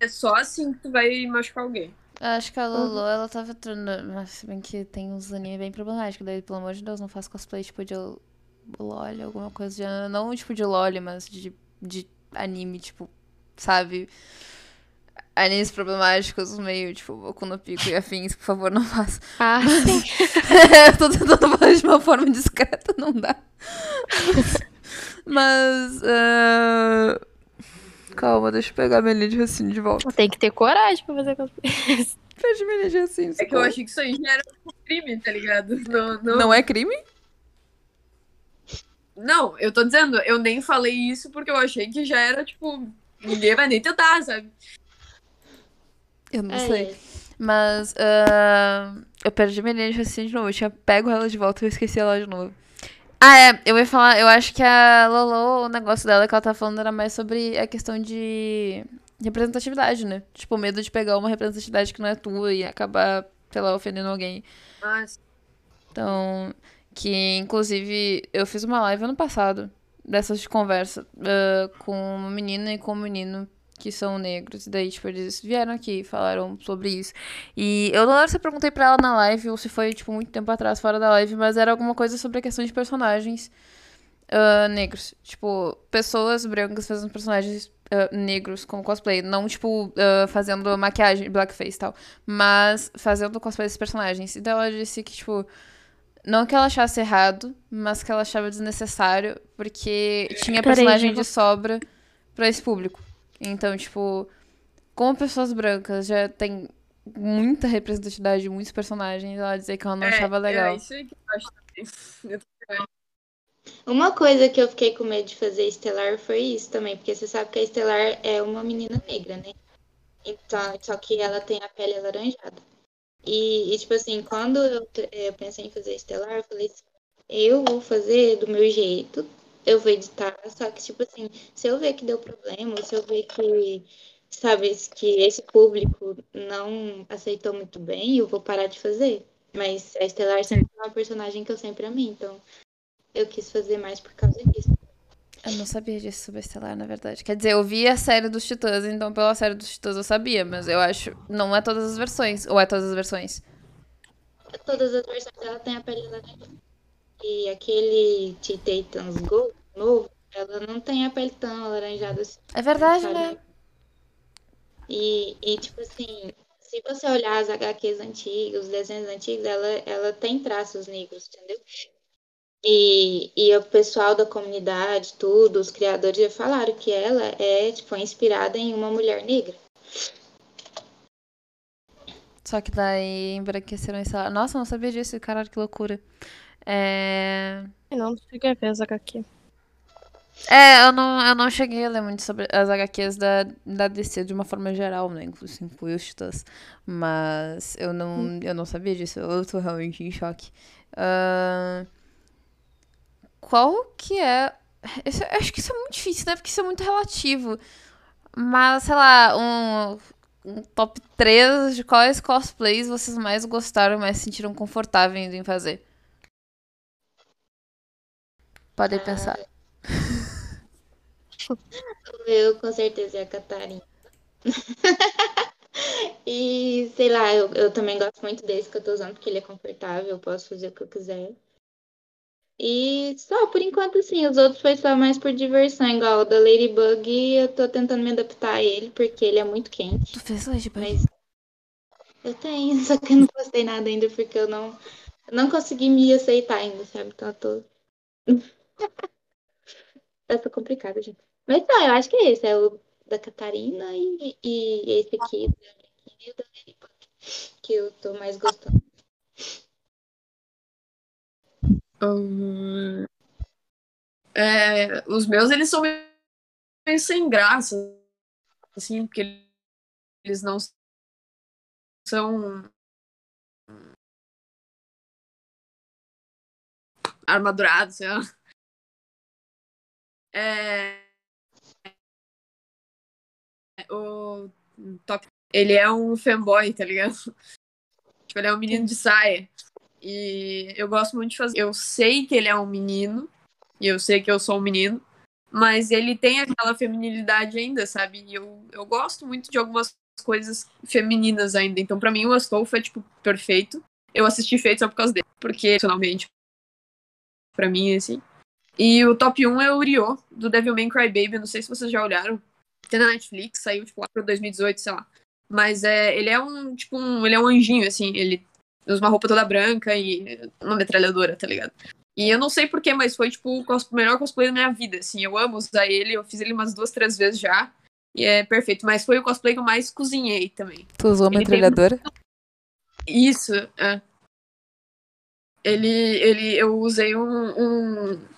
é só assim que tu vai machucar alguém. Acho que a Lolo, ela tava tornando. Mas se bem que tem uns animes bem problemáticos. Daí, pelo amor de Deus, não faça cosplay tipo de LOL, alguma coisa de. Não tipo de LOL, mas de, de anime, tipo, sabe? Animes problemáticos, meio, tipo, Boku no Pico e afins, por favor, não faça. Ah, sim. Eu tô tentando falar de uma forma discreta, não dá. Mas. ah, Calma, deixa eu pegar minha linha de raciocínio de volta. Tem que ter coragem pra fazer cosplay. Perdi minha linha de raciocínio. É que eu achei que isso aí já era um crime, tá ligado? Não, não, Não é crime? Não, eu tô dizendo, eu nem falei isso porque eu achei que já era, tipo, ninguém vai nem tentar, sabe? Eu não É, sei. Mas ah, eu perdi minha linha de raciocínio de novo. Eu tinha pego ela de volta e eu esqueci ela de novo. Ah, é. Eu ia falar, eu acho que a Lolo, o negócio dela que ela tá falando era mais sobre a questão de representatividade, né? Tipo, o medo de pegar uma representatividade que não é tua e acabar, sei lá, ofendendo alguém. Mas, Então, que inclusive eu fiz uma live ano passado dessas de conversa ah, com uma menina e com um menino que são negros. E daí, tipo, eles vieram aqui e falaram sobre isso. E eu não lembro se eu perguntei pra ela na live ou se foi, tipo, muito tempo atrás, fora da live, mas era alguma coisa sobre a questão de personagens ah, negros. Tipo, pessoas brancas fazendo personagens ah, negros como cosplay. Não, tipo, ah, fazendo maquiagem, blackface e tal. Mas fazendo cosplay desses personagens. Então ela disse que, tipo. Não que ela achasse errado, mas que ela achava desnecessário, porque tinha Peraí, personagem de sobra pra esse público. Então, tipo, como pessoas brancas já tem muita representatividade de muitos personagens, ela dizer que ela não é, achava legal. É isso que eu acho também. Uma coisa que eu fiquei com medo de fazer Estelar foi isso também, porque você sabe que a Estelar é uma menina negra, né? Então, só que ela tem a pele alaranjada. E, e, tipo assim, quando eu, eu pensei em fazer Estelar, eu falei assim, eu vou fazer do meu jeito, eu vou editar, só que, tipo assim, se eu ver que deu problema, se eu ver que, sabe, que esse público não aceitou muito bem, eu vou parar de fazer. Mas a Estelar sempre é uma personagem que eu sempre amei, então eu quis fazer mais por causa disso. Eu não sabia disso sobre Estelar, na verdade. Quer dizer, eu vi a série dos Titãs, então pela série dos Titãs eu sabia, mas eu acho. Não é todas as versões. Ou é todas as versões? Todas as versões ela tem a pele laranja. E aquele Titans Go novo, ela não tem a pele tão alaranjada assim. É verdade, sabe? né? E, e, tipo assim, se você olhar as HQs antigas, os desenhos antigos, ela, ela tem traços negros, entendeu? E, e o pessoal da comunidade, tudo, os criadores já falaram que ela é, tipo, inspirada em uma mulher negra. Só que daí embranqueceram essa. Nossa, não sabia disso, caralho, que loucura. É. Eu não cheguei a ver as HQ. É, eu não, eu não cheguei a ler muito sobre as HQs da, da DC de uma forma geral, né? Inclusive inclui os Titãs. Mas eu não, eu não sabia disso. Eu tô realmente em choque. Ahn, qual que é. Eu acho que isso é muito difícil, né? Porque isso é muito relativo. Mas, sei lá, um, um top 3 de quais cosplays vocês mais gostaram, mais se sentiram confortáveis em fazer. Podem pensar. O meu, com certeza, é a Catarina. E, sei lá, eu, eu também gosto muito desse que eu tô usando, porque ele é confortável, eu posso fazer o que eu quiser. E só, por enquanto, assim, os outros foi só mais por diversão, igual o da Ladybug, eu tô tentando me adaptar a ele, porque ele é muito quente. Tu fez Ladybug? Mas eu tenho, só que eu não postei nada ainda, porque eu não, eu não consegui me aceitar ainda, sabe? Então eu tô. tô complicada, gente. Mas não, eu acho que é esse, é o da Catarina e, e esse aqui, da que eu tô mais gostando. Hum, é, os meus, eles são meio sem graça, assim, porque eles não são armadurados, sei lá. É, o top, ele é um fanboy, tá ligado? Tipo, ele é um menino de saia. E eu gosto muito de fazer. Eu sei que ele é um menino, e eu sei que eu sou um menino, mas ele tem aquela feminilidade ainda, sabe? E eu, eu gosto muito de algumas coisas femininas ainda. Então, pra mim, o Astolfo é, tipo, perfeito. Eu assisti feito só por causa dele, porque, emocionalmente, pra mim, assim. E o top 1 é o Ryo, do Devilman Crybaby. Não sei se vocês já olharam. Tem na Netflix, saiu, tipo, lá pra 2018, sei lá. Mas é, ele é um, tipo, um, ele é um anjinho, assim. Ele usa uma roupa toda branca e uma metralhadora, tá ligado? E eu não sei porquê, mas foi, tipo, o cos- melhor cosplay da minha vida, assim. Eu amo usar ele, eu fiz ele umas duas, três vezes já. E é perfeito. Mas foi o cosplay que eu mais cozinhei também. Tu usou Ele tem metralhadora? Isso, é. Ele, ele, eu usei um, um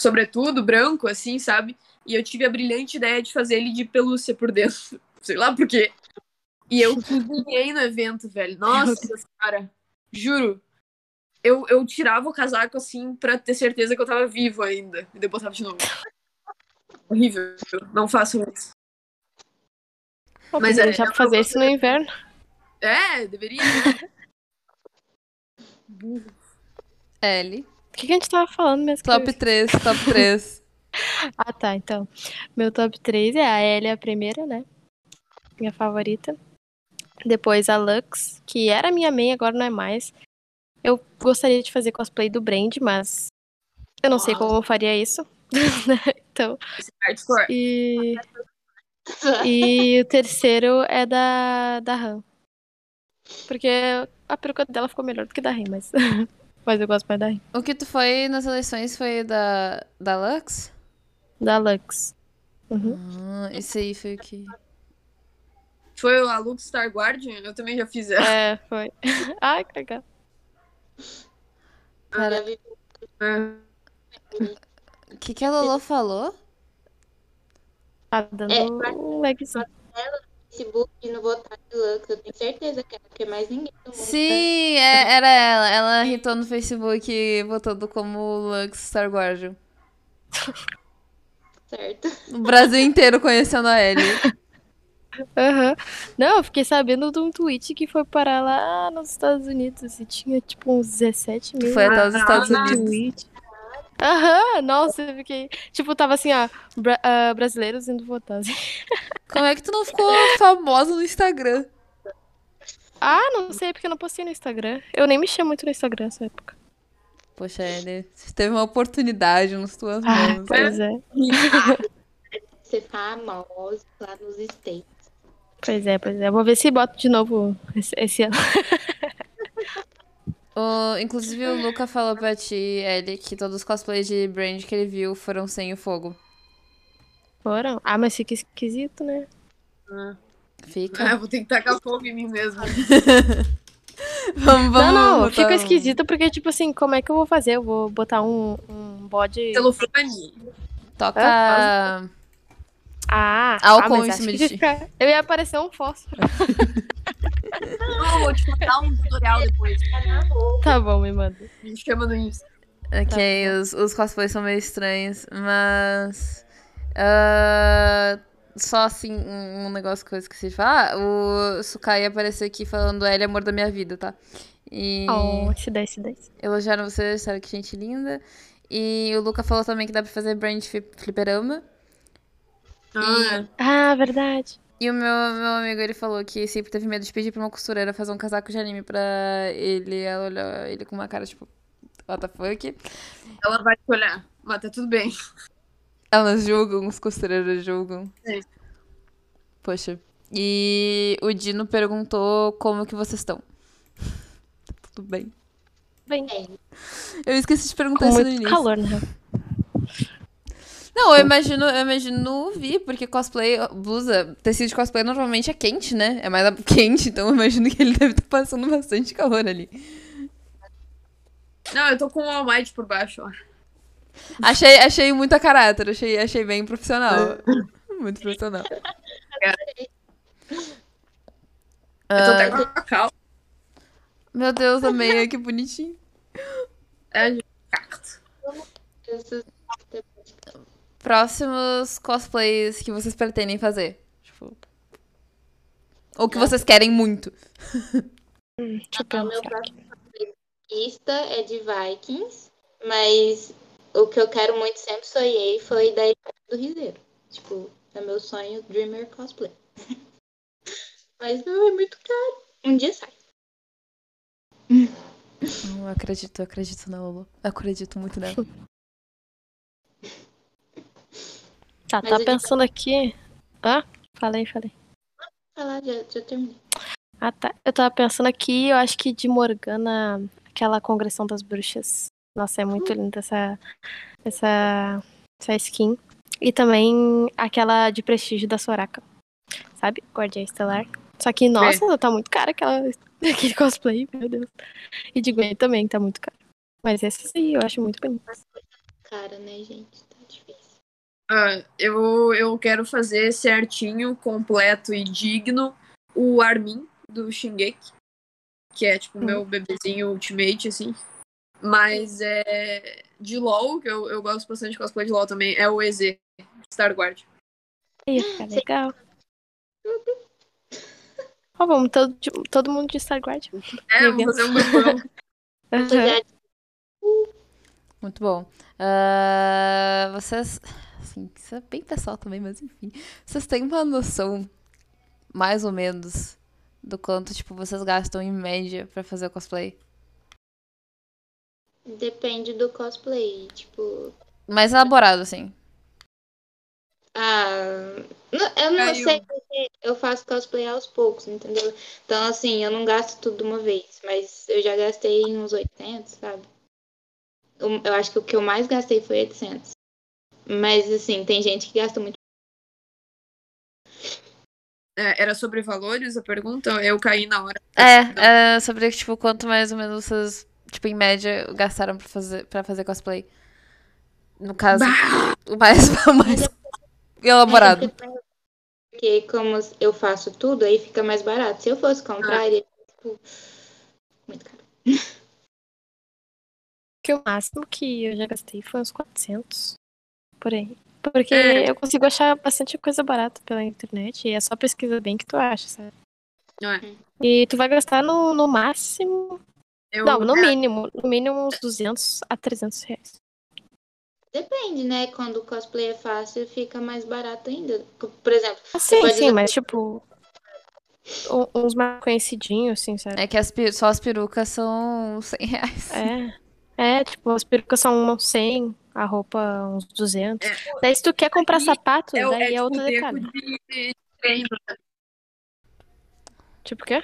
sobretudo branco, assim, sabe? E eu tive a brilhante ideia de fazer ele de pelúcia por dentro. Sei lá por quê. E eu cozinhei no evento, velho. Nossa, cara. Juro. Eu, eu tirava o casaco, assim, pra ter certeza que eu tava vivo ainda. E depois botava de novo. Horrível. Não façam isso. Pô, Mas é- já pra fazer isso no inverno. É, deveria, né? L. O que, que a gente tava falando mesmo? Top 3, top 3. Ah, tá. Então, meu top 3 é a Ellie, a primeira, né? Minha favorita. Depois a Lux, que era minha main, agora não é mais. Eu gostaria de fazer cosplay do Brand, mas eu não sei como eu faria isso. então, Hardcore. e, e o terceiro é da, da Han. Porque a peruca dela ficou melhor do que da Han, mas, mas eu gosto mais da Han. O que tu foi nas eleições foi da, da Lux? Da Lux. Uhum. Ah, esse aí foi o que. Foi a Lux Star Guardian? Eu também já fiz ela. É, foi. Ai, que legal. Cara, o que, que a Lolo falou? Tá dando É, um lagzinho. Facebook no votar de Lux, eu tenho certeza que é porque mais ninguém no mundo Sim, é- era ela. Ela hitou no Facebook votando como Lux Star Guardian. certo. O Brasil inteiro conhecendo a Ellie. Aham. Não, eu fiquei sabendo de um tweet que foi parar lá nos Estados Unidos e tinha tipo uns 17 mil Foi até os Estados Unidos. Aham, nossa, eu fiquei. Tipo, tava assim, ó, bra- ah, brasileiros indo votar. assim. Como é que tu não ficou famosa no Instagram? Ah, não sei, porque eu não postei no Instagram. Eu nem mexia muito no Instagram nessa época. Poxa, ele você teve uma oportunidade nas tuas Ah, mãos. pois é. Ser famoso lá nos States. Pois é, pois é. Vou ver se boto de novo esse, esse ano. O- inclusive, o Luca falou pra ti, Ellie, que todos os cosplays de Brand que ele viu foram sem o fogo. Foram? Ah, mas fica esquisito, né? Fica. Ah, eu vou ter que tacar fogo em mim mesmo. Vamos, vamos. não, não, botar fica esquisito porque, tipo assim, como é que eu vou fazer? Eu vou botar um, um bode. Celofane. Toca. Ah, Álcool ah, em cima de ti. ficar- Eu ia aparecer um fósforo. Não, vou te mandar um tutorial depois. Tá bom, me manda. Me chama no Insta. Ok, os, os cosplays são meio estranhos, mas. ah, só assim, um, um negócio que eu esqueci de falar. O Sukai apareceu aqui falando Ellie, amor da minha vida, tá? E Oh, se dá, se dá. elogiaram você, disseram que gente linda. E o Luca falou também que dá pra fazer brand fliperama. Ah, Ah, verdade. E o meu, meu amigo, ele falou que sempre teve medo de pedir pra uma costureira fazer um casaco de anime pra ele. Ela olhou ele com uma cara, tipo, what the fuck? ela vai te olhar. Mas tá tudo bem. Elas julgam, os costureiros julgam. Sim. Poxa. E o Dino perguntou como que vocês estão. Tá tudo bem. Bem, Eu esqueci de perguntar com isso no início. calor, né? Não, eu imagino, eu imagino vir, porque cosplay, blusa, tecido de cosplay normalmente é quente, né? É mais quente, então eu imagino que ele deve estar passando bastante calor ali. Não, eu tô com o All Might por baixo, ó. Achei, achei muito a caráter, achei, achei bem profissional. Muito profissional. Eu tô Ah, até com a calça. meu Deus, amei, que bonitinho. É, Esses- Próximos cosplays que vocês pretendem fazer? Tipo, ou que vocês querem muito. Deixa eu Então, meu pensar. próximo lista é de Vikings, mas o que eu quero muito sempre sonhei foi da do Riseiro. Tipo, é meu sonho Dreamer cosplay. mas não é muito caro. Um dia sai. Eu acredito, eu acredito na Lolo. Eu acredito muito nela. Tá, Mas tá pensando aqui. Ah, falei, falei. Ah, já, já terminei. Ah, tá. Eu tava pensando aqui, eu acho que de Morgana, aquela congressão das bruxas. Nossa, é muito linda essa, essa, essa skin. E também aquela de prestígio da Soraka. Sabe? Guardiã Estelar. Só que, nossa, tá muito cara aquela, aquele cosplay, meu Deus. E de Gwen também, tá muito caro. Mas essa aí eu acho muito bonita. Cara, né, gente? Ah, eu, eu quero fazer certinho, completo e digno o Armin do Shingeki, que é tipo o meu bebezinho ultimate, assim. Mas é de LoL, que eu, eu gosto bastante de cosplay de LoL também, é o EZ, Star Guard. Ia ficar legal. Ó, vamos todo, todo mundo de Star Guard. É, vamos fazer um grupão. Já Muito bom. Ah, vocês. Assim, isso é bem pessoal também, mas enfim. Vocês têm uma noção, mais ou menos, do quanto, tipo, vocês gastam em média pra fazer o cosplay? Depende do cosplay. Tipo, Mais elaborado, assim. Ah, não- eu não Caiu. sei porque eu faço cosplay aos poucos, entendeu? Então, assim, eu não gasto tudo de uma vez, mas eu já gastei uns 800, sabe? Eu, eu acho que o que eu mais gastei foi 800. Mas, assim, tem gente que gasta muito. É, era sobre valores a pergunta? Eu caí na hora. É, é sobre, tipo, quanto mais ou menos vocês, tipo, em média, gastaram pra fazer, pra fazer cosplay. No caso, o mais, o mais elaborado. Porque como eu faço tudo, aí fica mais barato. Se eu fosse comprar, iria, tipo, muito caro. que o máximo que eu já gastei foi uns 400 por aí. Porque É. eu consigo achar bastante coisa barata pela internet e é só pesquisa bem que tu acha, sabe? Não é? E tu vai gastar no, no máximo. Eu, Não, no é, mínimo. No mínimo uns 200 a 300 reais. Depende, né? Quando o cosplay é fácil, fica mais barato ainda. Por exemplo, Ah, sim, pode sim, usar- mas tipo. Uns mais conhecidinhos, assim, sabe? É que as, só as perucas são 100 reais. É. É, tipo, as perucas são uns 100, a roupa uns 200. Daí se tu quer comprar Aí sapato, É, daí é é, tipo outro detalhe. de, de treino. Tipo o quê?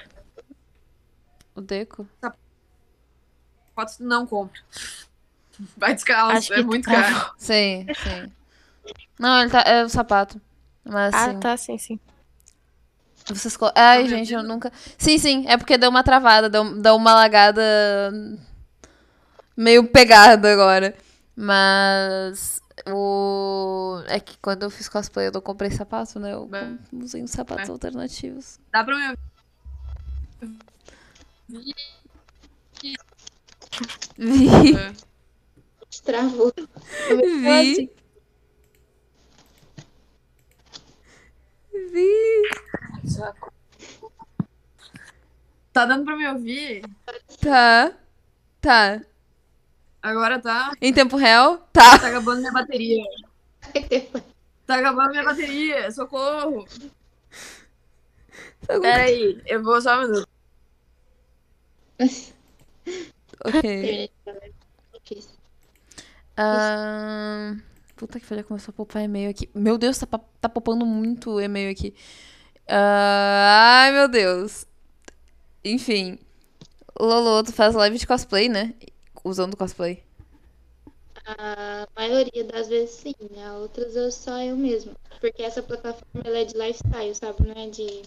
O deco. Fotos não compro. Vai descalço, Acho é muito tá. caro. Sim, sim. Não, ele tá. É o sapato. Mas Ah, sim. tá, sim, sim. Vocês Ai, Tô gente, eu nunca. Sim, sim, é porque deu uma travada, deu, deu uma lagada meio pegada agora. Mas o. É que quando eu fiz cosplay eu não comprei sapato, né? Eu Né. usei uns sapatos É. alternativos. Dá pra me Vi. É. Travou. Vi. Vi. Tá dando pra me ouvir? Tá. Tá. Agora tá. Em tempo real? Tá. Tá acabando minha bateria. Tá acabando minha bateria. Socorro. Pera aí, eu vou só um minuto. Ok. Ahn, Puta que pariu, começou a popar e-mail aqui. Meu Deus, tá, tá popando muito e-mail aqui. Ah, Ai, meu Deus. Enfim. Lolo, tu faz live de cosplay, né? Usando cosplay. A maioria das vezes sim, né? Outras eu só eu mesma. Porque essa plataforma ela é de lifestyle, sabe? Não é de.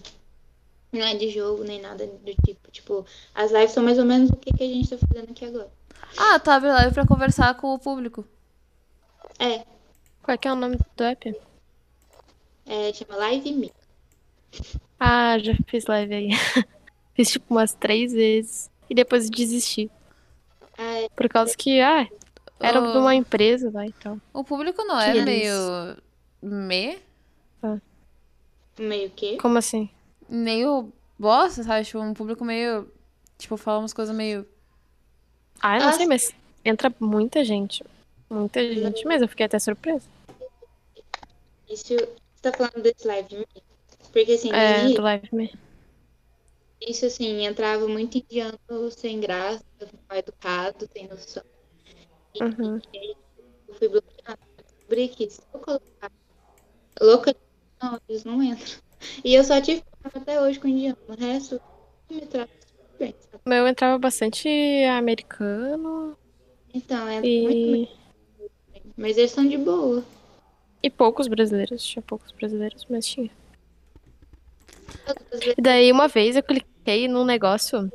Não é de jogo nem nada do tipo. Tipo, as lives são mais ou menos o que, que a gente tá fazendo aqui agora. Ah, tu abre live pra conversar com o público. É, Qual é que é o nome do app? é chama Live Me. Ah, já fiz live aí. fiz tipo umas três vezes. E depois desisti. Ah, Por causa que, ah, era Oh. de uma empresa lá e tal. O público não é Que meio. Me? meio que. Como assim? Meio bosta, sabe? Tipo, um público meio. Tipo, fala umas coisas meio. Ah, eu não Ah, sei, mas entra muita gente. Muita gente, mas eu fiquei até surpresa. Isso. Você tá falando desse Live Me? Porque assim, É, do live me. Isso assim, entrava muito indiano sem graça, mal educado, sem noção. E Uhum. eu fui bloqueada. Descobri que se eu colocar louca, não, eles não entram. E eu só tive até hoje com indiano. O resto me trata bem, sabe? O meu entrava bastante americano Então, é muito e, bem. Mas eles são de boa. e poucos brasileiros. Tinha poucos brasileiros, mas tinha. E daí uma vez eu cliquei num negócio,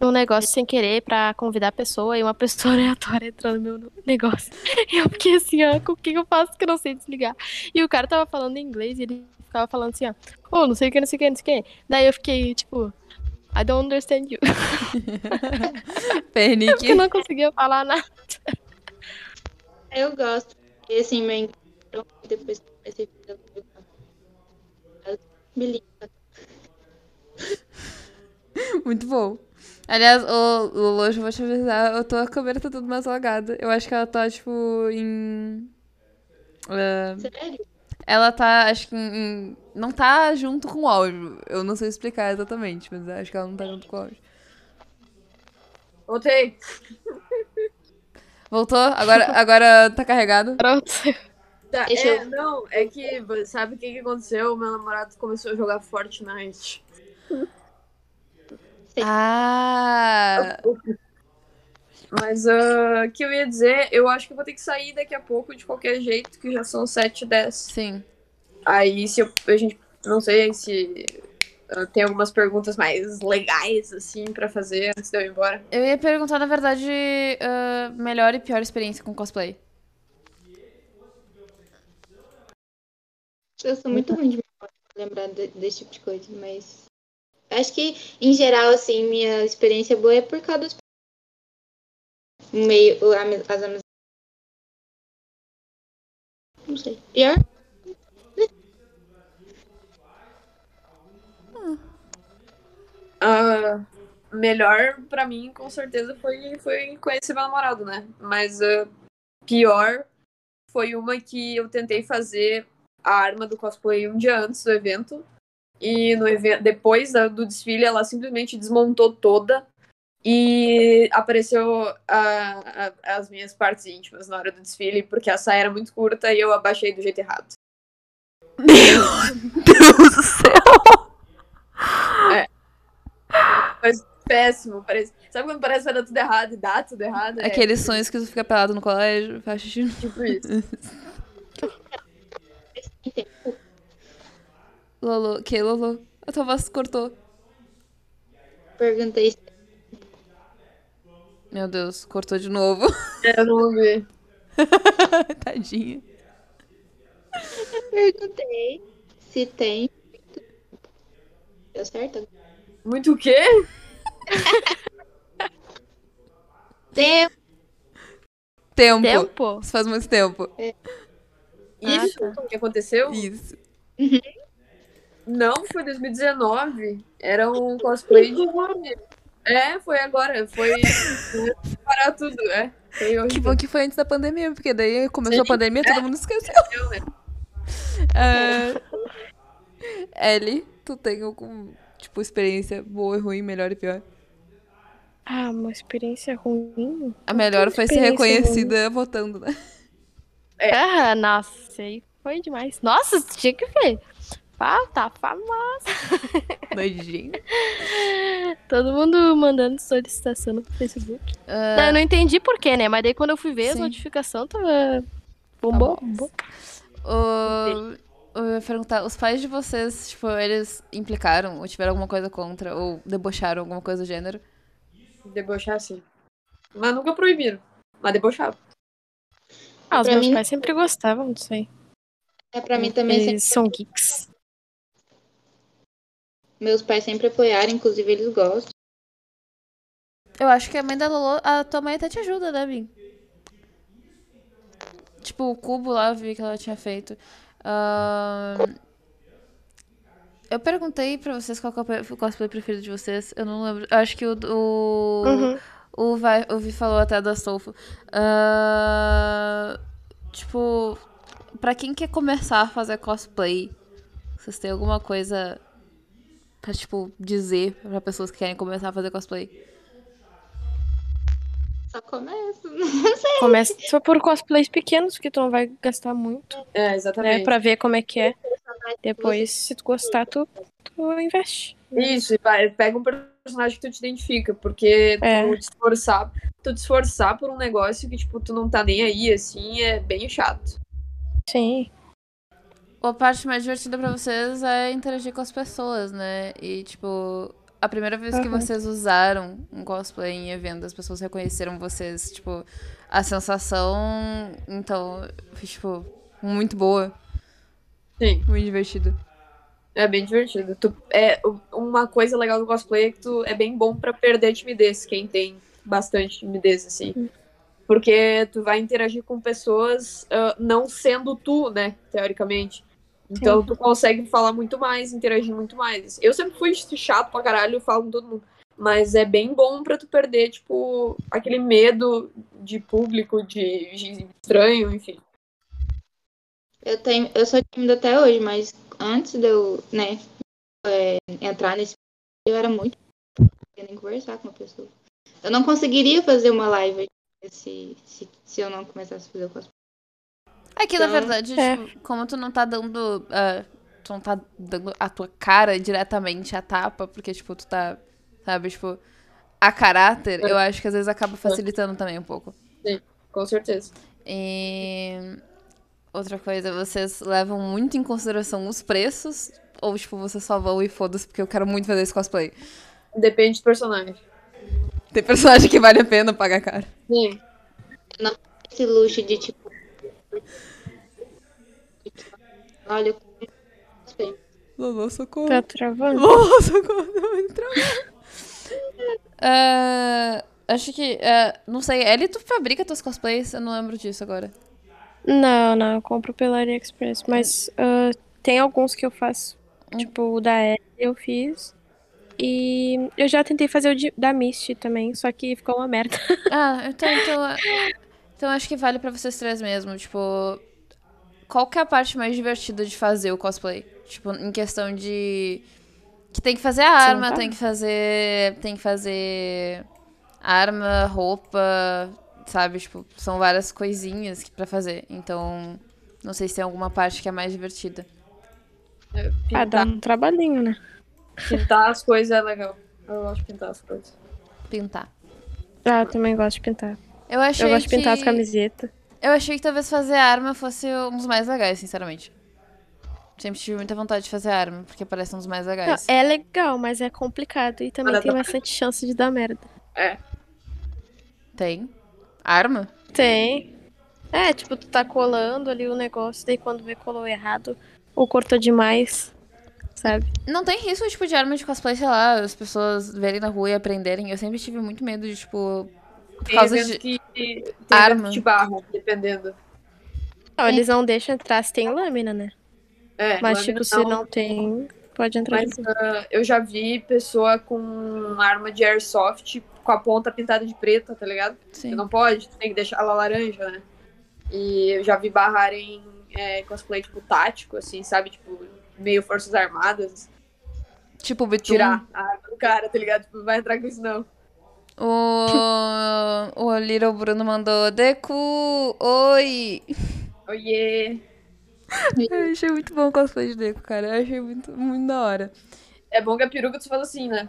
num negócio sem querer pra convidar a pessoa e uma pessoa aleatória entrou no meu negócio. E eu fiquei assim, ó, com o que eu faço que eu não sei desligar? E o cara tava falando em inglês e ele ficava falando assim, ó, oh, não sei o que, não sei o que, não sei o que. Daí eu fiquei, tipo, I don't understand you. Pernique. Porque eu não conseguia falar nada. eu gosto. E assim, meu inglês, depois comecei a liga. Muito bom. Aliás, ô Lolo, eu vou te avisar, eu tô, a câmera tá tudo mais alagada. Eu acho que ela tá, tipo, em. ah, Sério? ela tá, acho que em, em- Não tá junto com o áudio. Eu não sei explicar exatamente, mas acho que ela não tá junto com o áudio. Voltei. Voltou? Agora, agora tá carregado? Pronto. Tá, Deixa é, eu- não, é que sabe o que, que aconteceu? Meu namorado começou a jogar Fortnite. Ah! Mas ah, o que eu ia dizer, eu acho que eu vou ter que sair daqui a pouco de qualquer jeito, que já são 7 e 10. Sim. Aí se eu, a gente. Não sei se ah, tem algumas perguntas mais legais, assim, pra fazer antes de eu ir embora. Eu ia perguntar, na verdade, ah, melhor e pior experiência com cosplay. Eu sou muito ruim de memória pra lembrar de- desse tipo de coisa, mas. Acho que, em geral, assim, minha experiência boa é por causa dos. Meio. As amizades. Não sei. Pior? Ah, melhor pra mim, com certeza, foi, foi conhecer meu namorado, né? Mas ah, pior foi uma que eu tentei fazer a arma do cosplay um dia antes do evento. E no evento, depois da- do desfile, ela simplesmente desmontou toda e apareceu a- a- as minhas partes íntimas na hora do desfile, porque a saia era muito curta e eu abaixei do jeito errado. Meu Deus do céu! Péssimo, parece. Sabe quando parece que vai dar tudo errado e dá tudo errado? É Aqueles sonhos que tu fica pelado no colégio, faz xixi. tipo isso. Lolo, que Lolo? A tua voz cortou. Perguntei se Meu Deus, cortou de novo. É, eu não ouvi. Tadinha. perguntei se tem. Deu certo? Muito o quê? Tempo. Tempo. Tempo? Isso faz muito tempo. Isso que aconteceu? Isso. Não, foi 2019. Era um cosplay de. É, foi agora. Foi. parar tudo, é. Foi Que bom que foi antes da pandemia, porque daí começou Sim. a pandemia todo mundo esqueceu. né? É... Ellie, tu tem algum, tipo, experiência boa e ruim, melhor e pior? Ah, uma experiência ruim? A melhor foi ser reconhecida votando, né? É. Ah, nossa, isso aí foi demais. Nossa, tinha que ver. Ah, tá famosa. Doidinho. Todo mundo mandando solicitação no Facebook. Ah, Eu não entendi porquê, né? Mas daí quando eu fui ver as Sim. notificações, tava. Bombou, Tá bom. bombou. o- Eu ia perguntar, os pais de vocês, tipo, eles implicaram ou tiveram alguma coisa contra ou debocharam alguma coisa do gênero? Debochar sim. Mas nunca proibiram. Mas debochava. Ah, os Pra meus mim- pais sempre gostavam disso aí. É, pra mim também sempre Eles são geeks. Meus pais sempre apoiaram, inclusive eles gostam. Eu acho que a mãe da Lolo, a tua mãe até te ajuda, né, Vim? Tipo, o cubo lá, eu vi que ela tinha feito. Ahn, Eu perguntei pra vocês qual é o pe- o cosplay preferido de vocês. Eu não lembro. Eu acho que o. O, Uhum. O, vai, o Vi falou até do Astolfo. Ahn, tipo, pra quem quer começar a fazer cosplay, vocês têm alguma coisa pra, tipo, dizer pra pessoas que querem começar a fazer cosplay? Só começa. Não sei. Começa só por cosplays pequenos, que tu não vai gastar muito, É, né? exatamente. Pra ver como é que é. Depois, se tu gostar, tu, tu investe. Isso, vai, pega um personagem que tu te identifica, porque É. tu te esforçar, tu te esforçar por um negócio que, tipo, tu não tá nem aí, assim, é bem chato. Sim. A parte mais divertida pra vocês é interagir com as pessoas, né? E, tipo, a primeira vez que Aham. vocês usaram um cosplay em evento, as pessoas reconheceram vocês, tipo, a sensação, então, foi, tipo, muito boa, Sim, muito divertido. É bem divertido. Tu, é, uma coisa legal do cosplay é que tu é bem bom pra perder timidez, quem tem bastante timidez, assim. Porque tu vai interagir com pessoas ah, não sendo tu, né, teoricamente. Então tu consegue falar muito mais, interagir muito mais. Eu sempre fui chato pra caralho, falo com todo mundo. Mas é bem bom pra tu perder, tipo, aquele medo de público, de, de estranho, enfim. Eu, tenho, eu sou tímida até hoje, mas antes de eu, né, é, entrar nesse. Eu era muito. Eu nem conversar com uma pessoa. Eu não conseguiria fazer uma live se, se, se eu não começasse a fazer o cosplay. É que, na Então, verdade, é. tipo, como tu não tá dando. ah, tu não tá dando a tua cara diretamente à tapa, porque, tipo, tu tá. Sabe, tipo, a caráter, eu acho que às vezes acaba facilitando também um pouco. Com certeza. E. Outra coisa, vocês levam muito em consideração os preços? Ou, tipo, vocês só vão e foda-se porque eu quero muito fazer esse cosplay? Depende do personagem. Tem personagem que vale a pena pagar caro. Sim. Esse luxo de tipo. Olha, eu cosplay. Lolo, socorro. Tá travando? Lolo, socorro. Não, travou. Ah, acho que. ah, não sei, Ellie, tu fabrica teus cosplays? Eu não lembro disso agora. Não, não, eu compro pela AliExpress. Mas ah, tem alguns que eu faço. Hum. Tipo, o da Ellie eu fiz. E eu já tentei fazer o de- da Misty também, só que ficou uma merda. Ah, então. então Então acho que vale pra vocês três mesmo. Tipo, qual que é a parte mais divertida de fazer o cosplay? Tipo, em questão de. Que tem que fazer a arma, tá. tem que fazer. Tem que fazer. Arma, roupa, sabe? Tipo, são várias coisinhas que- pra fazer. Então, não sei se tem alguma parte que é mais divertida. Ah, dá Pintar, um trabalhinho, né? pintar as coisas é legal. Eu gosto de pintar as coisas. Pintar. Ah, eu também gosto de pintar. Eu achei Eu gosto de pintar que... as camisetas. Eu achei que talvez fazer arma fosse um dos mais legais, sinceramente. Sempre tive muita vontade de fazer arma, porque parece um dos mais Não, legais. é legal, mas é complicado. E também Mas tem bastante chance de dar merda. É. Tem. Arma? Tem. É, tipo, tu tá colando ali o negócio, daí quando vê colou errado, ou cortou demais, sabe? Não tem risco, tipo, de arma de cosplay, sei lá, as pessoas verem na rua e aprenderem. Eu sempre tive muito medo de, tipo. Por Tem causa evento de. que tem arma. de barra, dependendo. Não, eles não deixam entrar se tem lâmina, né? É, Mas, tipo, se não tem, pode entrar Mas ah, eu já vi pessoa com arma de airsoft com a ponta pintada de preta, tá ligado? Sim. Tu não pode, tem que deixar ela laranja, né? E eu já vi barrarem é, cosplay, tipo, tático, assim, sabe? Tipo, meio Forças Armadas. Tipo, Bitum. Tirar a do cara, tá ligado? Tipo, não vai entrar com isso, não. O, o Little Bruno mandou Deku, oi! Oiê! Eu achei muito bom o cosplay de Deku, cara. Eu achei muito, muito da hora. É bom que a peruca tu faz assim, né?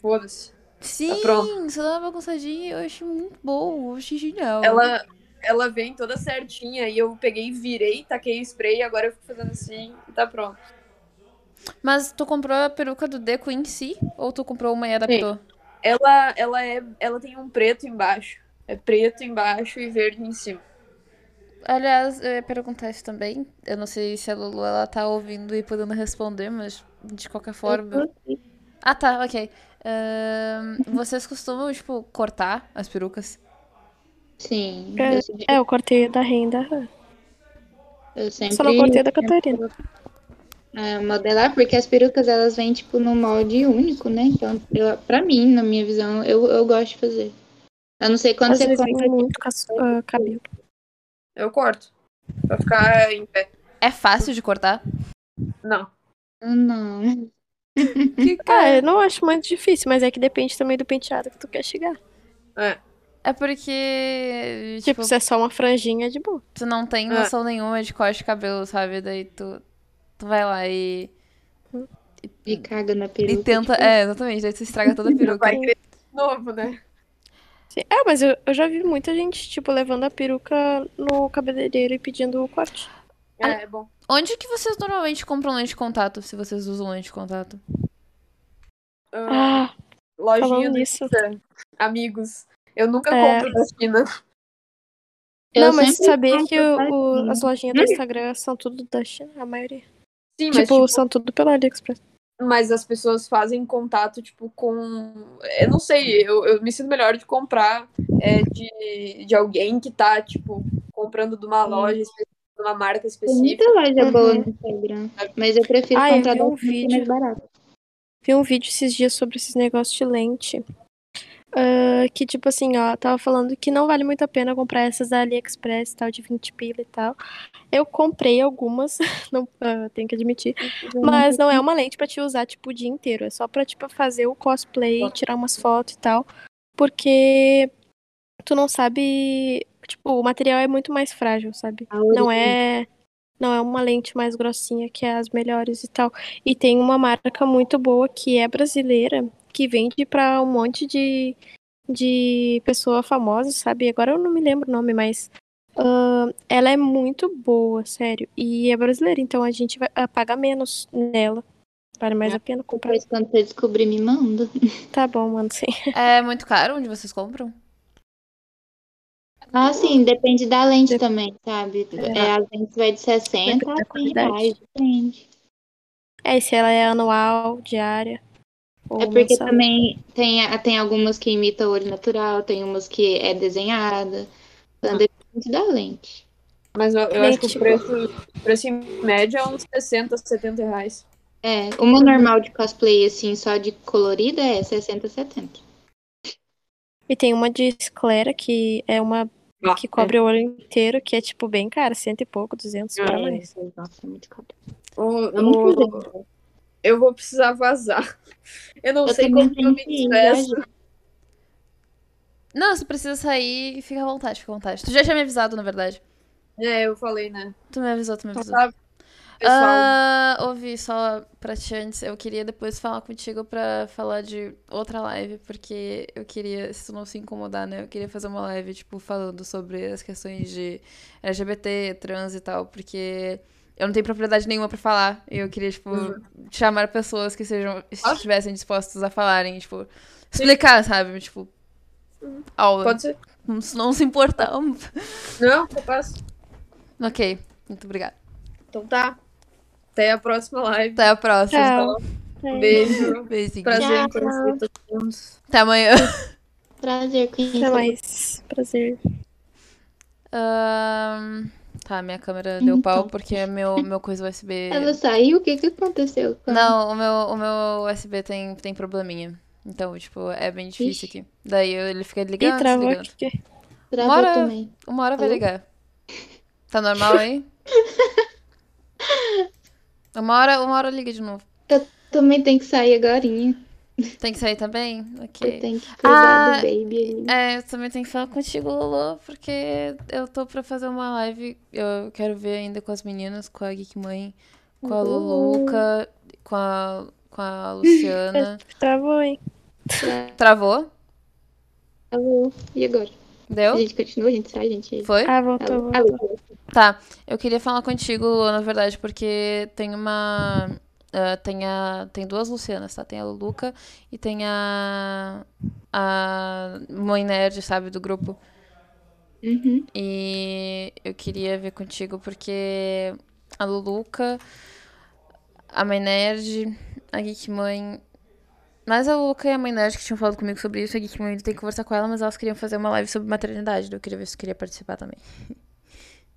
Foda-se. Sim, dá uma bagunçadinha, eu achei muito bom, eu achei genial. Ela, ela vem toda certinha e eu peguei, virei, taquei o spray e agora eu fico fazendo assim e tá pronto. Mas tu comprou a peruca do Deku em si? Ou tu comprou uma e adaptou? Ela, ela, é, ela tem um preto embaixo. É preto embaixo e verde em cima. Aliás, eu ia perguntar isso também. Eu não sei se a Lulu ela tá ouvindo e podendo responder, mas de qualquer forma. Ah, tá, ok. Vocês costumam, tipo, cortar as perucas? Sim, É, eu, sempre- É, eu cortei da renda. eu sempre Só não cortei da Catarina. é, modelar, porque as perucas elas vêm tipo no molde único, né? Então, eu, pra mim, na minha visão, eu, eu gosto de fazer. Eu não sei quando Às você vem muito ah, cabelo. Eu corto. Pra ficar em pé. É fácil de cortar? Não. Não. Que Ah, eu não acho muito difícil, mas é que depende também do penteado que tu quer chegar. É. É porque, Tipo, tipo, se é só uma franjinha, é de boa. tu não tem É. noção nenhuma de corte de cabelo, sabe? Daí tu, tu vai lá e, E caga na peruca. e tenta. tipo, É, exatamente. Daí tu estraga toda a peruca. Vai crescer de novo, né? Sim. É, mas eu, eu já vi muita gente, tipo, levando a peruca no cabeleireiro e pedindo o corte. É, é bom. Onde que vocês normalmente compram lente de contato, se vocês usam lente de contato? Ah, Ah, lojinha do nisso. Amigos. Eu nunca É. compro da China. eu não, mas sabia que o- o- as lojinhas do Instagram são tudo da China, a maioria. Sim, mas, tipo, tipo, são tudo pelo AliExpress. mas as pessoas fazem contato, tipo, com. Eu não sei, eu, eu me sinto melhor de comprar é, de, de alguém que tá, tipo, comprando de uma loja específica, uma marca Tem específica. muita loja Uhum. boa no Instagram. Mas eu prefiro Ah, eu comprar da um é mais vídeo. barato. Vi um vídeo esses dias sobre esses negócios de lente. ah, que, tipo assim, ó, tava falando que não vale muito a pena comprar essas da AliExpress, tal, de 20 pila e tal. Eu comprei algumas, não, ah, tenho que admitir. Mas não é uma lente pra te usar, tipo, o dia inteiro. É só pra, tipo, fazer o cosplay, tirar umas fotos e tal. Porque tu não sabe. Tipo, o material é muito mais frágil, sabe? A Não é. Não é uma lente mais grossinha que é as melhores e tal. E tem uma marca muito boa que é brasileira, que vende pra um monte de, de pessoa famosa, sabe? Agora eu não me lembro o nome, mas ah, ela é muito boa, sério. E é brasileira, então a gente vai ah, paga menos nela. Vale mais É. a pena comprar. Depois, quando você descobrir, me manda. Tá bom, mano, sim. É muito caro onde vocês compram? Ah, sim, depende da lente também, sabe? É. É, as lentes vai de 60 Depende da a 100 qualidade. reais, depende. É, se ela é anual, diária. É porque mensal. também tem, a- tem algumas que imitam olho natural, tem umas que é desenhada. Então depende da lente. Mas eu, eu acho que Lente. o preço, o preço em média é uns 60, 70 reais. É, uma normal de cosplay, assim, só de colorida é 60, 70. E tem uma de esclera, que é uma Ah, que cobre o olho inteiro, que é tipo bem caro, cento e pouco, duzentos para É, mais. Nossa, é muito caro. o- Eu não o- eu vou precisar vazar. Eu não Eu sei como que eu me ir, despeço. Não, você precisa sair e fica à vontade, fica à vontade. Tu já tinha me avisado, na verdade. É, eu falei, né? Tu me avisou, tu me Então avisou. tá, pessoal. Ah, ouvi só pra ti antes. Eu queria depois falar contigo pra falar de outra live, porque eu queria, se tu não se incomodar, né? Eu queria fazer uma live, tipo, falando sobre as questões de LGBT, trans e tal, porque eu não tenho propriedade nenhuma pra falar. E eu queria, tipo, chamar pessoas que sejam, estivessem dispostas a falarem, tipo, explicar, sabe? Tipo, aula. Pode ser? Não, não se importar. Não, eu passo. ok, muito obrigada. Então tá. Até a próxima live. Até a próxima. Tchau. Um beijo. Beijinho. Prazer em conhecer todos mundo. Até amanhã. Prazer conhecer. Até mais. Prazer. Ahn, tá, minha câmera deu pau Então. porque meu, meu coisa USB. Ela saiu? O que que aconteceu? Não, o meu, o meu USB tem, tem probleminha. Então, tipo, é bem difícil Ixi. aqui. Daí ele fica Ih, ligando, travou desligando. aqui. Travou Bora. também. Uma hora vai Alô? ligar. Tá normal aí? Uma hora, uma hora liga de novo. Também tem que sair agorinha. Tem que sair também? Eu Ok. tenho que cuidar Ah, do baby. É, eu também tenho que falar contigo, Lolo, porque eu tô pra fazer uma live. Eu quero ver ainda com as meninas, com a Geek Mãe, com a Luluca, com a, com a Luciana. Travou, hein? Travou? Alô? E agora? A Deu? gente continua, a gente sai, a gente. Foi? Ah, voltou, Alô? voltou. Alô? Tá, eu queria falar contigo, na verdade, porque tem uma. ah, tem, a, tem duas Lucianas, tá? Tem a Luluca e tem a. A mãe nerd, sabe, do grupo. Uhum. E eu queria ver contigo porque a Luluca, a mãe nerd, a Geek Mãe. Mas a Luluca e a mãe nerd que tinham falado comigo sobre isso, a Geek Mãe tem que conversar com ela, mas elas queriam fazer uma live sobre maternidade. Eu queria ver se tu queria participar também.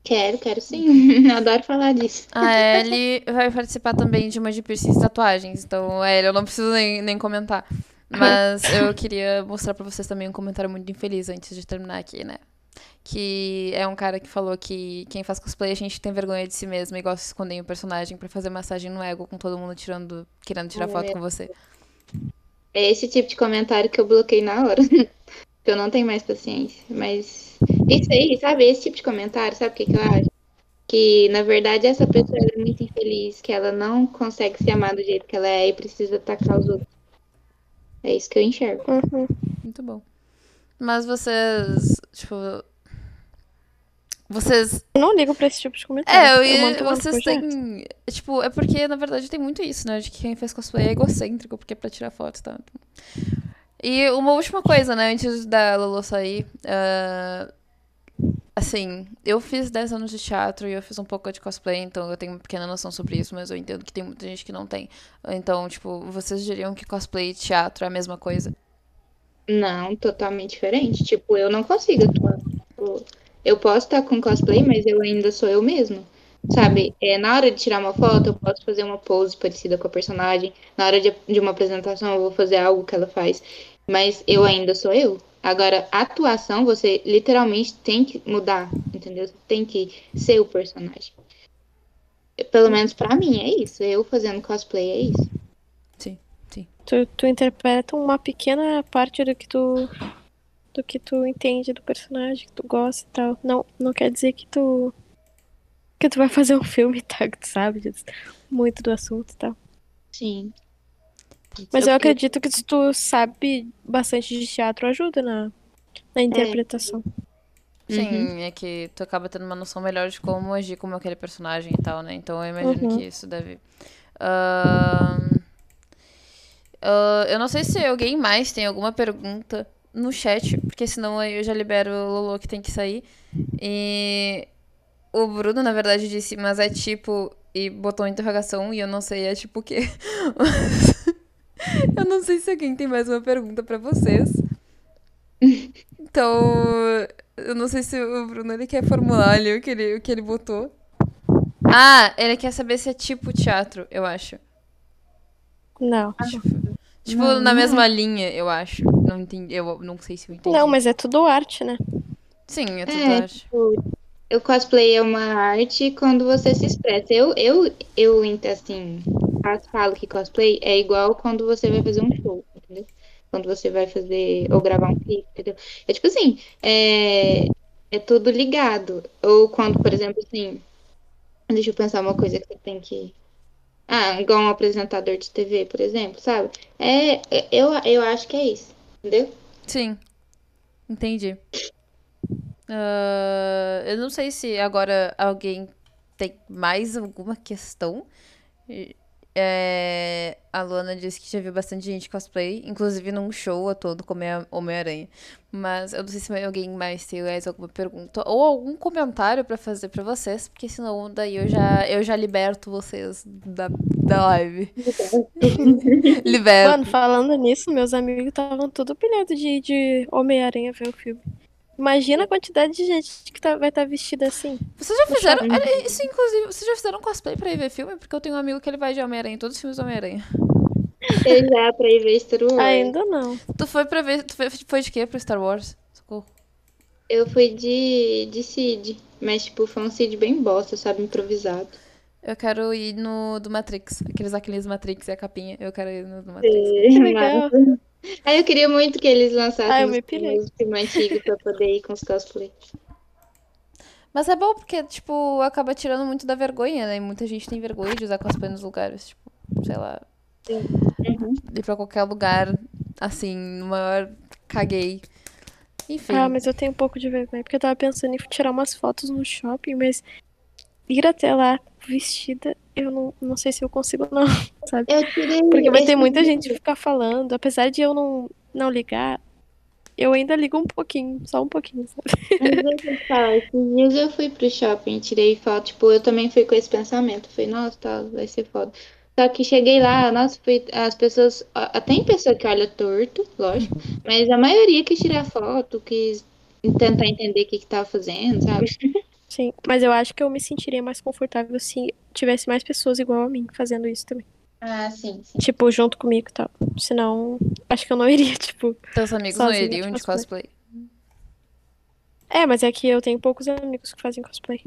Quero, quero sim. Adoro falar disso. A Ellie vai participar também de uma de piercings e tatuagens. Então, a Ellie, eu não preciso nem, nem comentar. Mas eu queria mostrar pra vocês também um comentário muito infeliz antes de terminar aqui, né? Que é um cara que falou que quem faz cosplay a gente tem vergonha de si mesmo e gosta de esconder em um personagem pra fazer massagem no ego com todo mundo tirando, querendo tirar foto com você. É esse tipo de comentário que eu bloqueei na hora. Porque eu não tenho mais paciência. Mas isso aí, sabe? Esse tipo de comentário, sabe o que, que eu acho? Que, na verdade, essa pessoa é muito infeliz, que ela não consegue se amar do jeito que ela é e precisa atacar os outros. É isso que eu enxergo. Uhum. Muito bom. Mas vocês, tipo. Vocês Eu não ligo pra esse tipo de comentário. É, eu no vocês têm. Tipo, é porque, na verdade, tem muito isso, né? De que quem faz cosplay é egocêntrico, porque é pra tirar foto, tá? E uma última coisa, né? Antes da Lolo sair. ah, assim, eu fiz 10 anos de teatro e eu fiz um pouco de cosplay, então eu tenho uma pequena noção sobre isso, mas eu entendo que tem muita gente que não tem. Então, tipo, vocês diriam que cosplay e teatro é a mesma coisa? Não, totalmente diferente. Tipo, eu não consigo atuar. Tipo, Eu posso estar com cosplay, mas eu ainda sou eu mesmo. Sabe? É, na hora de tirar uma foto, eu posso fazer uma pose parecida com a personagem. Na hora de, de uma apresentação, eu vou fazer algo que ela faz. Mas eu ainda sou eu. Agora, atuação, você literalmente tem que mudar, entendeu? Você tem que ser o personagem. Pelo menos pra mim, é isso. Eu fazendo cosplay é isso. Tu, tu interpreta uma pequena parte do que tu do que tu entende do personagem, que tu gosta e tal. Não, não quer dizer que tu que tu vai fazer um filme, tá? Que tu sabe disso, muito do assunto e tal. Sim. Mas Eu eu acredito que se tu sabe bastante de teatro ajuda na, na interpretação. Sim, Uhum. é que tu acaba tendo uma noção melhor de como agir como aquele personagem e tal, né? Então eu imagino Uhum. que isso deve. Ahn, ah, eu não sei se alguém mais tem alguma pergunta no chat, porque senão aí eu já libero o Lolo que tem que sair. E o Bruno, na verdade, disse, mas é tipo. E botou interrogação e eu não sei, é tipo o quê? eu não sei se alguém tem mais uma pergunta pra vocês. Então, eu não sei se o Bruno ele quer formular ali o que ele, o que ele botou. Ah, ele quer saber se é tipo teatro, eu acho. Não. Tipo, Não, na não mesma linha, eu acho. Não entendi, eu não sei se eu entendi. Não, mas é tudo arte, né? Sim, é É, tatuagem. tipo, o cosplay é uma arte quando você se expressa. Eu, eu, eu assim, falo que cosplay é igual quando você vai fazer um show, entendeu? Quando você vai fazer ou gravar um clipe, entendeu? É tipo assim, é, é tudo ligado. Ou quando, por exemplo, assim, deixa eu pensar uma coisa que você tem que. Ah, igual um apresentador de TV, por exemplo, sabe? É, é- eu, eu acho que é isso, entendeu? Sim. Entendi. Ah, eu não sei se agora alguém tem mais alguma questão. É, a Luana disse que já viu bastante gente cosplay, inclusive num show a todo como é Homem-Aranha. Mas eu não sei se alguém mais tem mais alguma pergunta ou algum comentário pra fazer pra vocês, porque senão daí eu já, eu já liberto vocês da, da live. Liberto. Mano, falando nisso, meus amigos estavam tudo pilhados de, de Homem-Aranha ver o filme. Imagina a quantidade de gente que tá- vai estar vestida assim. Vocês já fizeram. shopping. olha, Isso, inclusive, vocês já fizeram cosplay pra ir ver filme? Porque eu tenho um amigo que ele vai de Homem-Aranha em todos os filmes do Homem-Aranha. Eu já pra ir ver Star Wars. Ainda não. Tu foi pra ver. Tu foi, foi de quê pro Star Wars? Socorro. Eu fui de, de Cid, mas tipo, foi um Cid bem bosta, sabe? Improvisado. Eu quero ir no do Matrix. Aqueles aqueles Matrix e a capinha. Eu quero ir no do Matrix. Que legal. Aí eu queria muito que eles lançassem Ah, eu os me pirei. filmes filme antigo pra poder ir com os cosplay. Mas é bom porque, tipo, acaba tirando muito da vergonha, né? E muita gente tem vergonha de usar cosplay nos lugares. Tipo, sei lá. Uhum. Ir pra qualquer lugar, assim, no maior caguei. Enfim. Ah, mas eu tenho um pouco de vergonha, porque eu tava pensando em tirar umas fotos no shopping, mas ir até lá vestida, eu não, não sei se eu consigo, não, sabe? Eu tirei. Porque vai ter muita gente ficar falando, apesar de eu não, não ligar, eu ainda ligo um pouquinho, só um pouquinho, sabe? Falar, esses dias eu fui pro shopping, tirei foto, tipo, eu também fui com esse pensamento. Falei, nossa, tá, vai ser foda. Só que cheguei lá, nossa, foi, as pessoas. Tem pessoa que olha torto, lógico, mas a maioria quis tirar foto, quis tentar entender o que que tava fazendo, sabe? Sim, mas eu acho que eu me sentiria mais confortável se tivesse mais pessoas igual a mim fazendo isso também. Ah, sim, sim. Tipo, junto comigo e tal. Senão, acho que eu não iria, tipo. Teus amigos não iriam de de cosplay. É, mas é que eu tenho poucos amigos que fazem cosplay.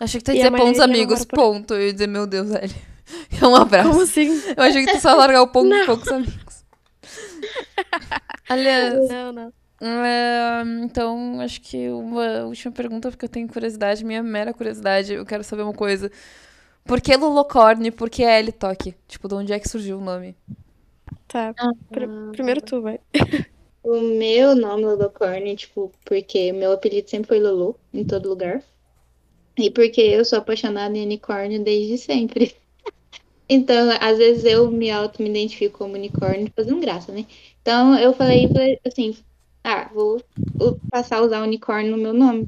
Achei que tu ia dizer não amigos, ponto. Eu ia dizer, meu Deus, velho. Um abraço. Como assim? Eu achei que tu só largar o ponto de poucos amigos. Aliás, Não, não. É, então acho que uma última pergunta, porque eu tenho curiosidade, minha mera curiosidade, eu quero saber uma coisa. Por que Lolocorne? Por que L Toque? Tipo, de onde é que surgiu o nome? Tá. Pr- primeiro tu, vai. O meu nome Lolocorn, tipo, porque meu apelido sempre foi Lolo, em todo lugar. E porque eu sou apaixonada em unicórnio desde sempre. Então, às vezes eu me auto me identifico como unicórnio, fazendo graça, né? Então, eu falei assim, ah, vou, vou passar a usar unicórnio no meu nome.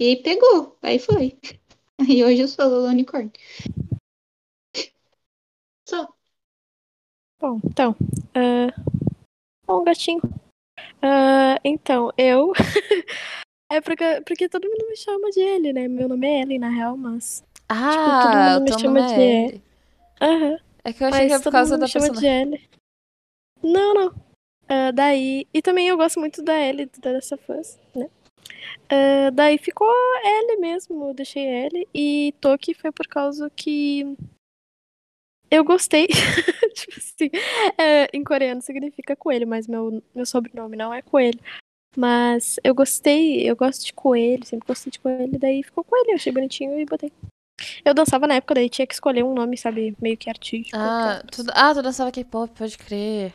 E pegou, aí foi. Aí hoje eu sou Lolo Unicórnio. Só. Bom, então. ah, Bom, gatinho. Ah, então, eu. é porque, porque todo mundo me chama de ele, né? Meu nome é Ellen, na real, mas. Ah, mundo me chama de é L. L. Aham. É que eu achei Mas que é por todo causa da de L. Não, não. Ah, daí. E também eu gosto muito da L da dessa fãs, né? Ah, daí ficou L mesmo, eu deixei L. E Toki foi por causa que. Eu gostei. tipo assim. é, em coreano significa coelho, mas meu, meu sobrenome não é coelho. Mas eu gostei, eu gosto de coelho, sempre gostei de coelho, daí ficou coelho, eu achei bonitinho e botei. Eu dançava na época, daí tinha que escolher um nome, sabe, meio que artístico. Ah, tu, ah, tu dançava K-pop, pode crer.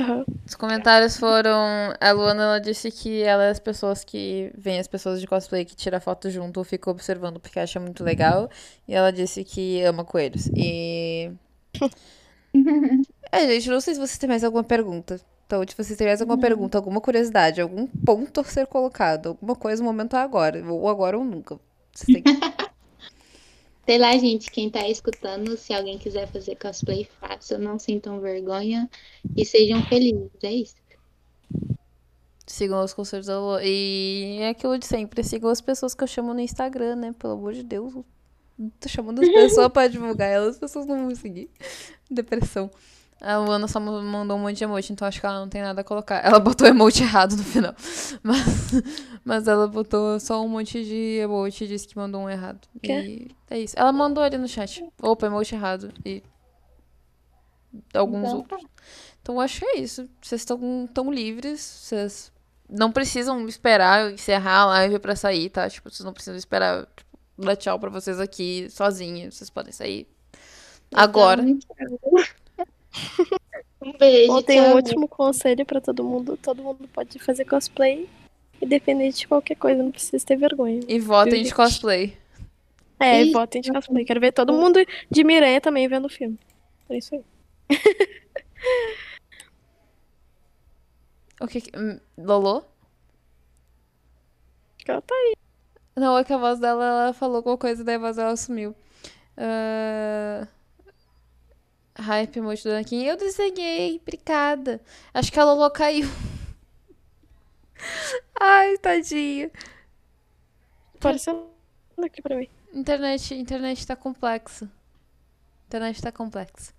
Aham. Os comentários foram. A Luana ela disse que ela é as pessoas que. Vem as pessoas de cosplay que tira foto junto ou fica observando porque acha muito legal. E ela disse que ama coelhos. E. É, gente, não sei se vocês têm mais alguma pergunta. Então, se vocês têm mais alguma pergunta, alguma curiosidade, algum ponto a ser colocado, alguma coisa, o momento é agora. Ou agora ou nunca. Vocês têm Sei lá, gente, quem tá escutando, se alguém quiser fazer cosplay, façam, não sintam vergonha e sejam felizes, é isso. Sigam os conselhos da Lu. E é aquilo de sempre, sigam as pessoas que eu chamo no Instagram, né? Pelo amor de Deus. Tô chamando as pessoas pra divulgar elas, as pessoas não vão seguir. Depressão. A Luana só ma- mandou um monte de emoji, então acho que ela não tem nada a colocar. Ela botou emoji errado no final. Mas, mas ela botou só um monte de emoji e disse que mandou um errado. Quê? E é isso. Ela mandou ali no chat. Opa, emoji errado. E alguns Então, outros. Então acho que é isso. Vocês estão tão livres. Vocês não precisam esperar encerrar a live pra sair, tá? Tipo, vocês não precisam esperar tipo, dar tchau pra vocês aqui sozinhos. Vocês podem sair agora. Então, Um beijo. Ou tem um último conselho pra todo mundo. Todo mundo pode fazer cosplay. Independente de qualquer coisa, não precisa ter vergonha. E votem de cosplay. É, Ih, votem de cosplay. Quero ver todo mundo de Miranha também vendo o filme. É isso aí. O que que... hum, Lolo? Acho que ela tá aí. Não, é que a voz dela, ela falou alguma coisa, daí a voz dela sumiu. Ah, Hype emoji do Anakin. Eu desenhei, obrigada. Acho que a Lolo caiu. Ai, tadinha. Aparecendo aqui pra mim. Internet, internet tá complexa. Internet tá complexa.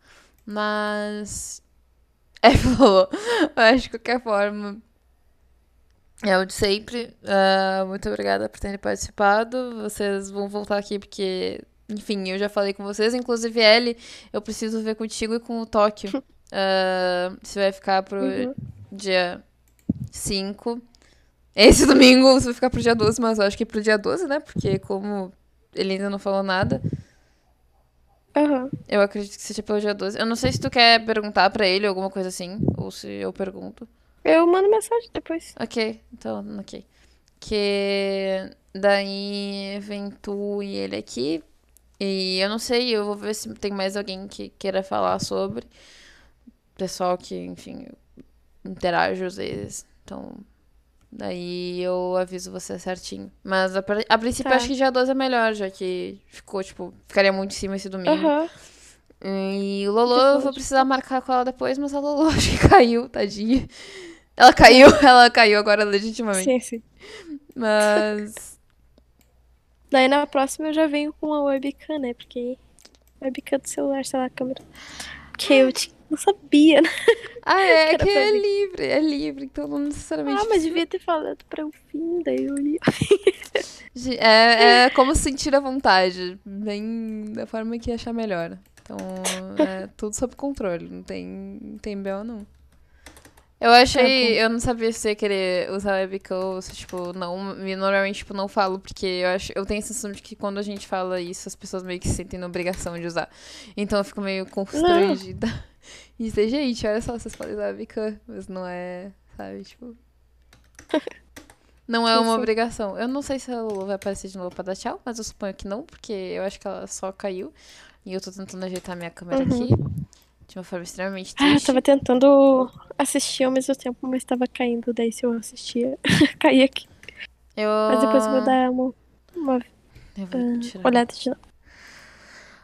Mas. É, falou. Que de qualquer forma. É o de sempre. Ah, muito obrigada por terem participado. Vocês vão voltar aqui porque. Enfim, eu já falei com vocês. Inclusive, Ellie, eu preciso ver contigo e com o Tóquio. Ah, se vai ficar pro Uhum. dia 5. Esse domingo você vai ficar pro dia 12, mas eu acho que pro dia 12, né? Porque como ele ainda não falou nada, Aham. eu acredito que seja pelo dia 12. Eu não sei se tu quer perguntar pra ele alguma coisa assim, ou se eu pergunto. Eu mando mensagem depois. Ok, então, ok. Que daí vem tu e ele aqui. E eu não sei, eu vou ver se tem mais alguém que queira falar sobre. Pessoal que, enfim, interage às vezes. Então, daí eu aviso você certinho. Mas a, a princípio Tá. acho que dia 12 é melhor, já que ficou, tipo, ficaria muito em cima esse domingo. Aham. E o Lolo, eu vou precisar marcar com ela depois, mas a Lolo acho que caiu, tadinha. Ela caiu, ela caiu agora legitimamente. Sim, sim. Mas. Daí na próxima eu já venho com uma webcam, né? Porque webcam do celular, sei lá, câmera. Porque eu não sabia, né? Ah, é, Que que é mim. livre, é livre, então não necessariamente. Ah, mas devia ter falado pra o fim, daí eu li. É, é como se sentir à vontade, bem da forma que achar melhor. Então, é tudo sob controle, não tem, não tem B.O. não. Eu achei, eu não sabia se ia querer usar webcam ou se, tipo, não, normalmente, tipo, não falo, porque eu acho, eu tenho a sensação de que quando a gente fala isso, as pessoas meio que se sentem na obrigação de usar. Então eu fico meio constrangida. E dizer, gente, olha só, vocês podem usar webcam, mas não é, sabe, tipo... Não é uma obrigação. Eu não sei se a Lulu vai aparecer de novo pra dar tchau, mas eu suponho que não, porque eu acho que ela só caiu. E eu tô tentando ajeitar minha câmera Uhum. aqui. De uma forma extremamente Ah, eu triste. tava tentando assistir ao mesmo tempo, mas tava caindo. Daí se eu assistia, caía aqui. Eu... Mas depois eu vou dar uma, uma Eu vou tirar. olhada de novo.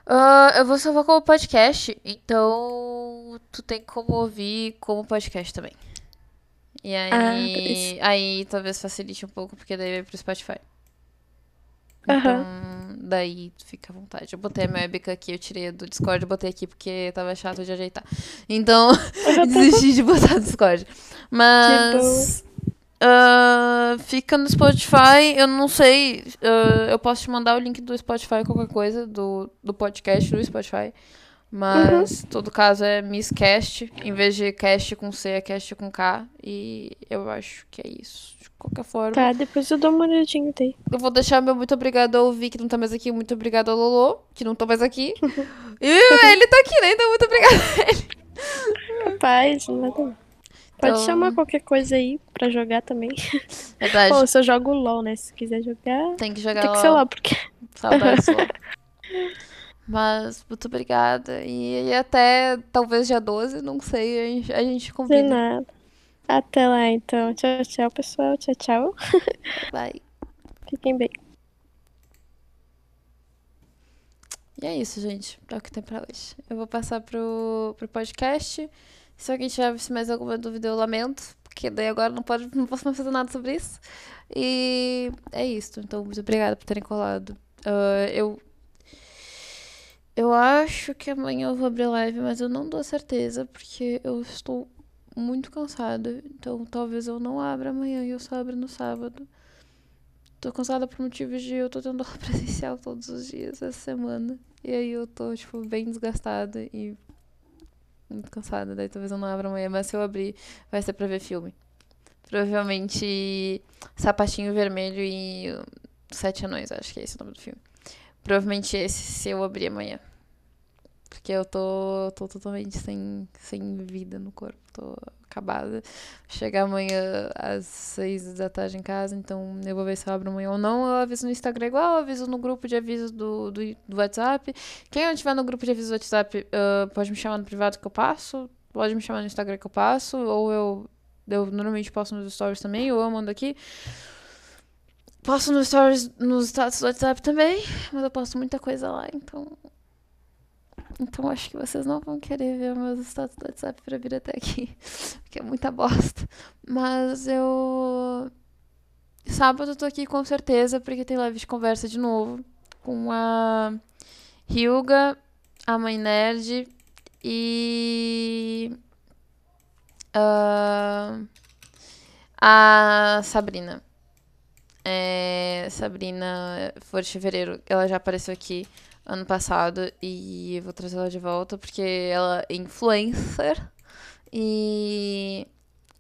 Ah, eu vou salvar como podcast, então tu tem como ouvir como podcast também. E aí, Ah, aí talvez facilite um pouco, porque daí vai pro Spotify. Então, daí fica à vontade. Eu botei a minha webcam aqui, eu tirei do Discord, botei aqui porque tava chato de ajeitar. Então, desisti de botar no Discord. Mas. ah, fica no Spotify, eu não sei. ah, eu posso te mandar o link do Spotify, qualquer coisa, do, do podcast do Spotify. Mas, todo caso, é Misscast. Em vez de cast com C, é cast com K. E eu acho que é isso. De qualquer forma. Tá, depois eu dou uma olhadinha daí. Eu vou deixar meu muito obrigado ao Vi, que não tá mais aqui. Muito obrigado ao Lolo, que não tá mais aqui. e ele tá aqui, né? Então, muito obrigado. Rapaz, nada. Pode Então- chamar qualquer coisa aí pra jogar também. Verdade. Pô, eu só jogo LOL, né? Se quiser jogar, tem que jogar tem que ser lá, porque. Saudades LOL. Mas, muito obrigada. E, e até talvez dia 12, não sei. A gente, a gente De combina. nada. Até lá, então. Tchau, tchau, pessoal. Tchau, tchau. Bye. Fiquem bem. E é isso, gente. É o que tem pra hoje. Eu vou passar pro, pro podcast. Se alguém tiver mais alguma dúvida, eu lamento. Porque daí agora não, pode, não posso mais fazer nada sobre isso. E é isso. Então, muito obrigada por terem colado. Ah, eu. Eu acho que amanhã eu vou abrir live, mas eu não dou certeza, porque eu estou muito cansada. Então talvez eu não abra amanhã e eu só abra no sábado. Tô cansada por motivos de eu tô tendo aula presencial todos os dias essa semana. E aí eu tô, tipo, bem desgastada e muito cansada. Daí talvez eu não abra amanhã, mas se eu abrir, vai ser pra ver filme. Provavelmente Sapatinho Vermelho e Sete Anões, acho que é esse o nome do filme. Provavelmente esse se eu abrir amanhã. Porque eu tô, tô totalmente sem, sem vida no corpo. Tô acabada. Chegar amanhã às seis da tarde em casa, então eu vou ver se eu abro amanhã ou não. Eu aviso no Instagram igual, eu aviso no grupo de avisos do, do, do WhatsApp. Quem não tiver no grupo de avisos do WhatsApp, uh, pode me chamar no privado que eu passo. Pode me chamar no Instagram que eu passo. Ou eu, eu normalmente posto nos stories também, ou eu mando aqui. Posto nos stories, nos status do WhatsApp também, mas eu posto muita coisa lá, então. Então acho que vocês não vão querer ver meus status do WhatsApp pra vir até aqui, porque é muita bosta. Mas eu. Sábado eu tô aqui com certeza, porque tem live de conversa de novo com a Hilga, a Mãe Nerd e. Uh, a Sabrina. É, Sabrina For de Fevereiro, ela já apareceu aqui ano passado e vou trazer ela de volta porque ela é influencer e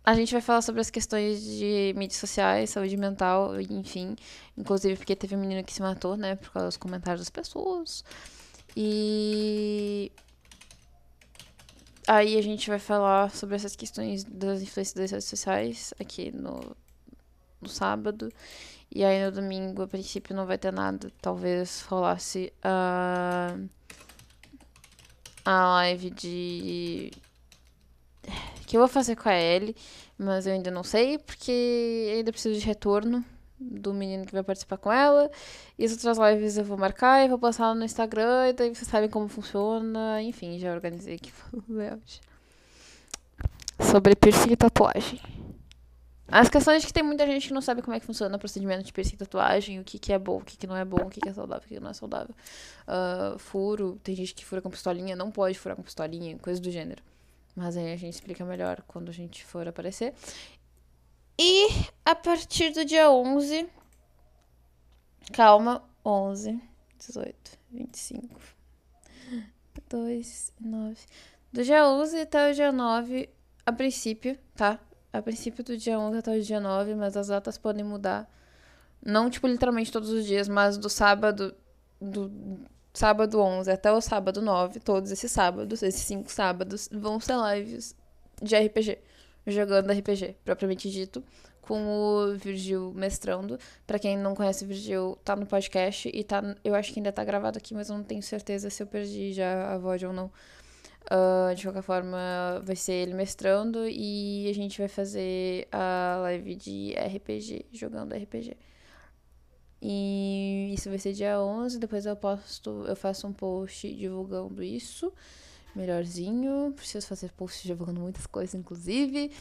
a gente vai falar sobre as questões de mídias sociais, saúde mental, enfim. Inclusive porque teve um menino que se matou, né, por causa dos comentários das pessoas. E aí a gente vai falar sobre essas questões das influências das redes sociais aqui no, no sábado. E aí no domingo, a princípio, não vai ter nada. Talvez rolasse a. a live de. que eu vou fazer com a Ellie, mas eu ainda não sei, porque ainda preciso de retorno do menino que vai participar com ela. E as outras lives eu vou marcar e vou postar no Instagram, e daí vocês sabem como funciona. Enfim, já organizei aqui. Sobre perfil e tatuagem. As questões que tem muita gente que não sabe como é que funciona o procedimento de piercing e tatuagem, o que, que é bom, o que, que não é bom, o que, que é saudável, o que, que não é saudável. Uh, furo, tem gente que fura com pistolinha, não pode furar com pistolinha, coisa do gênero. Mas aí a gente explica melhor quando a gente for aparecer. E a partir do dia 11. Calma, 11, 18, 25, 2, 9. Do dia 11 até o dia 9, a princípio, tá? A princípio do dia 11 até o dia 9, mas as datas podem mudar. Não, tipo, literalmente todos os dias, mas do sábado, do sábado 11 até o sábado 9, todos esses sábados, esses cinco sábados, vão ser lives de RPG, jogando RPG, propriamente dito, com o Virgil mestrando. Para quem não conhece o Virgil, tá no podcast e tá, eu acho que ainda tá gravado aqui, mas eu não tenho certeza se eu perdi já a voz ou não. Uh, de qualquer forma, vai ser ele mestrando e a gente vai fazer a live de RPG, jogando RPG. E isso vai ser dia 11, depois eu posto, eu faço um post divulgando isso melhorzinho. Preciso fazer posts divulgando muitas coisas, inclusive.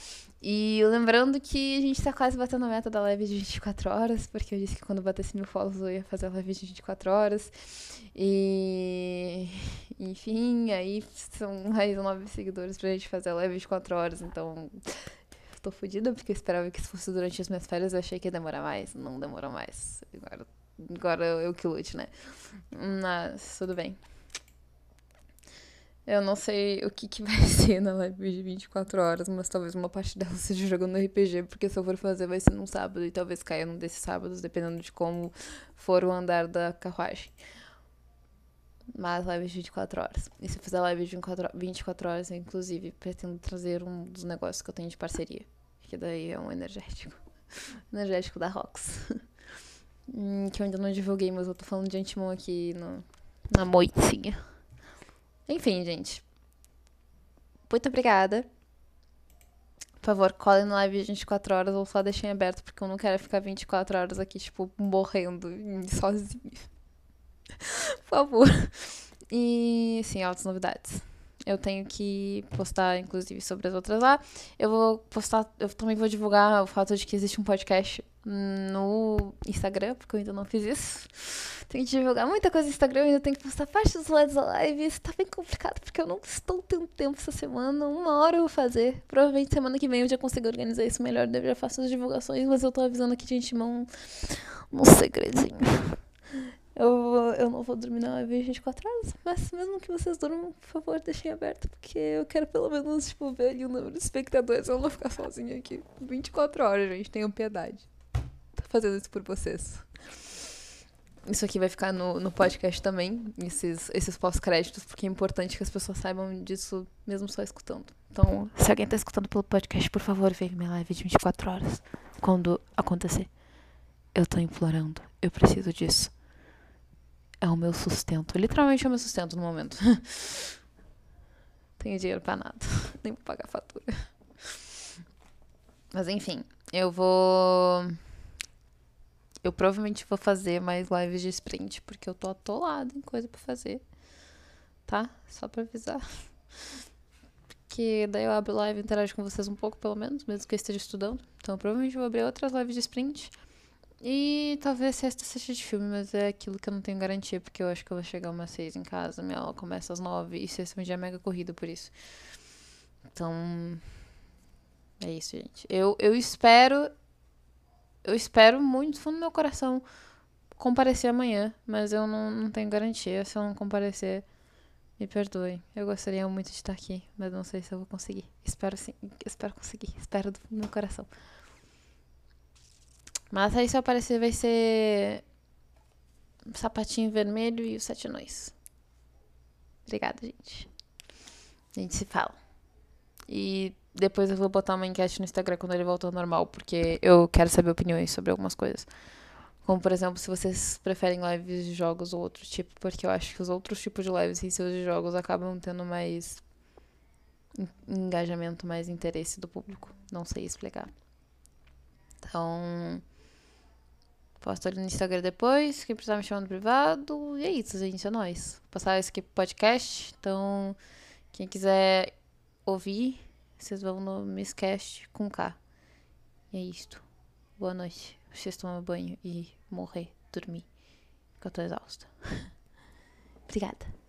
E lembrando que a gente tá quase batendo a meta da live de 24 horas, porque eu disse que quando batesse mil follows eu ia fazer a live de 24 horas. E. Enfim, aí são mais nove seguidores pra gente fazer a live de 24 horas, então. Tô fodida porque eu esperava que isso fosse durante as minhas férias, eu achei que ia demorar mais. Não demorou mais. Agora, agora eu que lute, né? Mas tudo bem. Eu não sei o que, que vai ser na live de 24 horas, mas talvez uma parte dela seja jogando RPG, porque se eu for fazer vai ser num sábado e talvez caia num desses sábados, dependendo de como for o andar da carruagem. Mas live de 24 horas. E se eu fizer live de 24 horas, eu inclusive pretendo trazer um dos negócios que eu tenho de parceria. Que daí é um energético. energético da Rox. Hum, que eu ainda não divulguei, mas eu tô falando de antemão aqui no, na moitinha. Enfim, gente. Muito obrigada. Por favor, colhem no live 24 horas ou só deixem aberto, porque eu não quero ficar 24 horas aqui, tipo, morrendo sozinha. Por favor. E, sim, altas novidades. Eu tenho que postar, inclusive, sobre as outras lá. Eu vou postar, eu também vou divulgar o fato de que existe um podcast no Instagram, porque eu ainda não fiz isso. Tenho que divulgar muita coisa no Instagram, ainda tenho que postar parte dos slides da live. Isso tá bem complicado, porque eu não estou tendo tempo essa semana. Uma hora eu vou fazer. Provavelmente semana que vem eu já consigo organizar isso melhor. Eu já faço as divulgações, mas eu tô avisando aqui de antemão um segredinho. Eu, eu não vou dormir na live 24 horas, mas mesmo que vocês durmam, por favor, deixem aberto, porque eu quero pelo menos, tipo, ver ali o número de espectadores. Eu não vou ficar sozinha aqui 24 horas, gente. Tenham piedade. Fazendo isso por vocês. Isso aqui vai ficar no, no podcast também, esses, esses pós-créditos, porque é importante que as pessoas saibam disso mesmo só escutando. Então, se alguém tá escutando pelo podcast, por favor, veja minha live de 24 horas. Quando acontecer. Eu tô implorando. Eu preciso disso é o meu sustento. Literalmente é o meu sustento no momento. Tenho dinheiro pra nada. Nem pra pagar fatura. Mas enfim, eu vou. Eu provavelmente vou fazer mais lives de sprint, porque eu tô atolada em coisa pra fazer. Tá? Só pra avisar. Porque daí eu abro live e interajo com vocês um pouco, pelo menos, mesmo que eu esteja estudando. Então, eu provavelmente vou abrir outras lives de sprint. E talvez sexta seja de filme, mas é aquilo que eu não tenho garantia, porque eu acho que eu vou chegar umas seis em casa, minha aula começa às nove, e sexta é mega corrido por isso. Então. É isso, gente. Eu, eu espero. Eu espero muito, fundo do meu coração, comparecer amanhã, mas eu não, não tenho garantia. Se eu não comparecer, me perdoe. Eu gostaria muito de estar aqui, mas não sei se eu vou conseguir. Espero sim, espero conseguir. Espero do fundo do meu coração. Mas aí se aparecer vai ser sapatinho vermelho e os sete anões. Obrigada, gente. A gente se fala. E depois eu vou botar uma enquete no Instagram quando ele voltar ao normal, porque eu quero saber opiniões sobre algumas coisas. Como, por exemplo, se vocês preferem lives de jogos ou outro tipo, porque eu acho que os outros tipos de lives em seus de jogos acabam tendo mais engajamento, mais interesse do público. Não sei explicar. Então, Posto ali no Instagram depois. Quem precisar me chamar no privado. E é isso, gente. É nóis. Vou passar isso aqui pro podcast. Então, quem quiser ouvir, vocês vão no Misscast com K. E é isto. Boa noite. Vocês tomam banho e morrer, dormir. Porque eu tô exausta. Obrigada.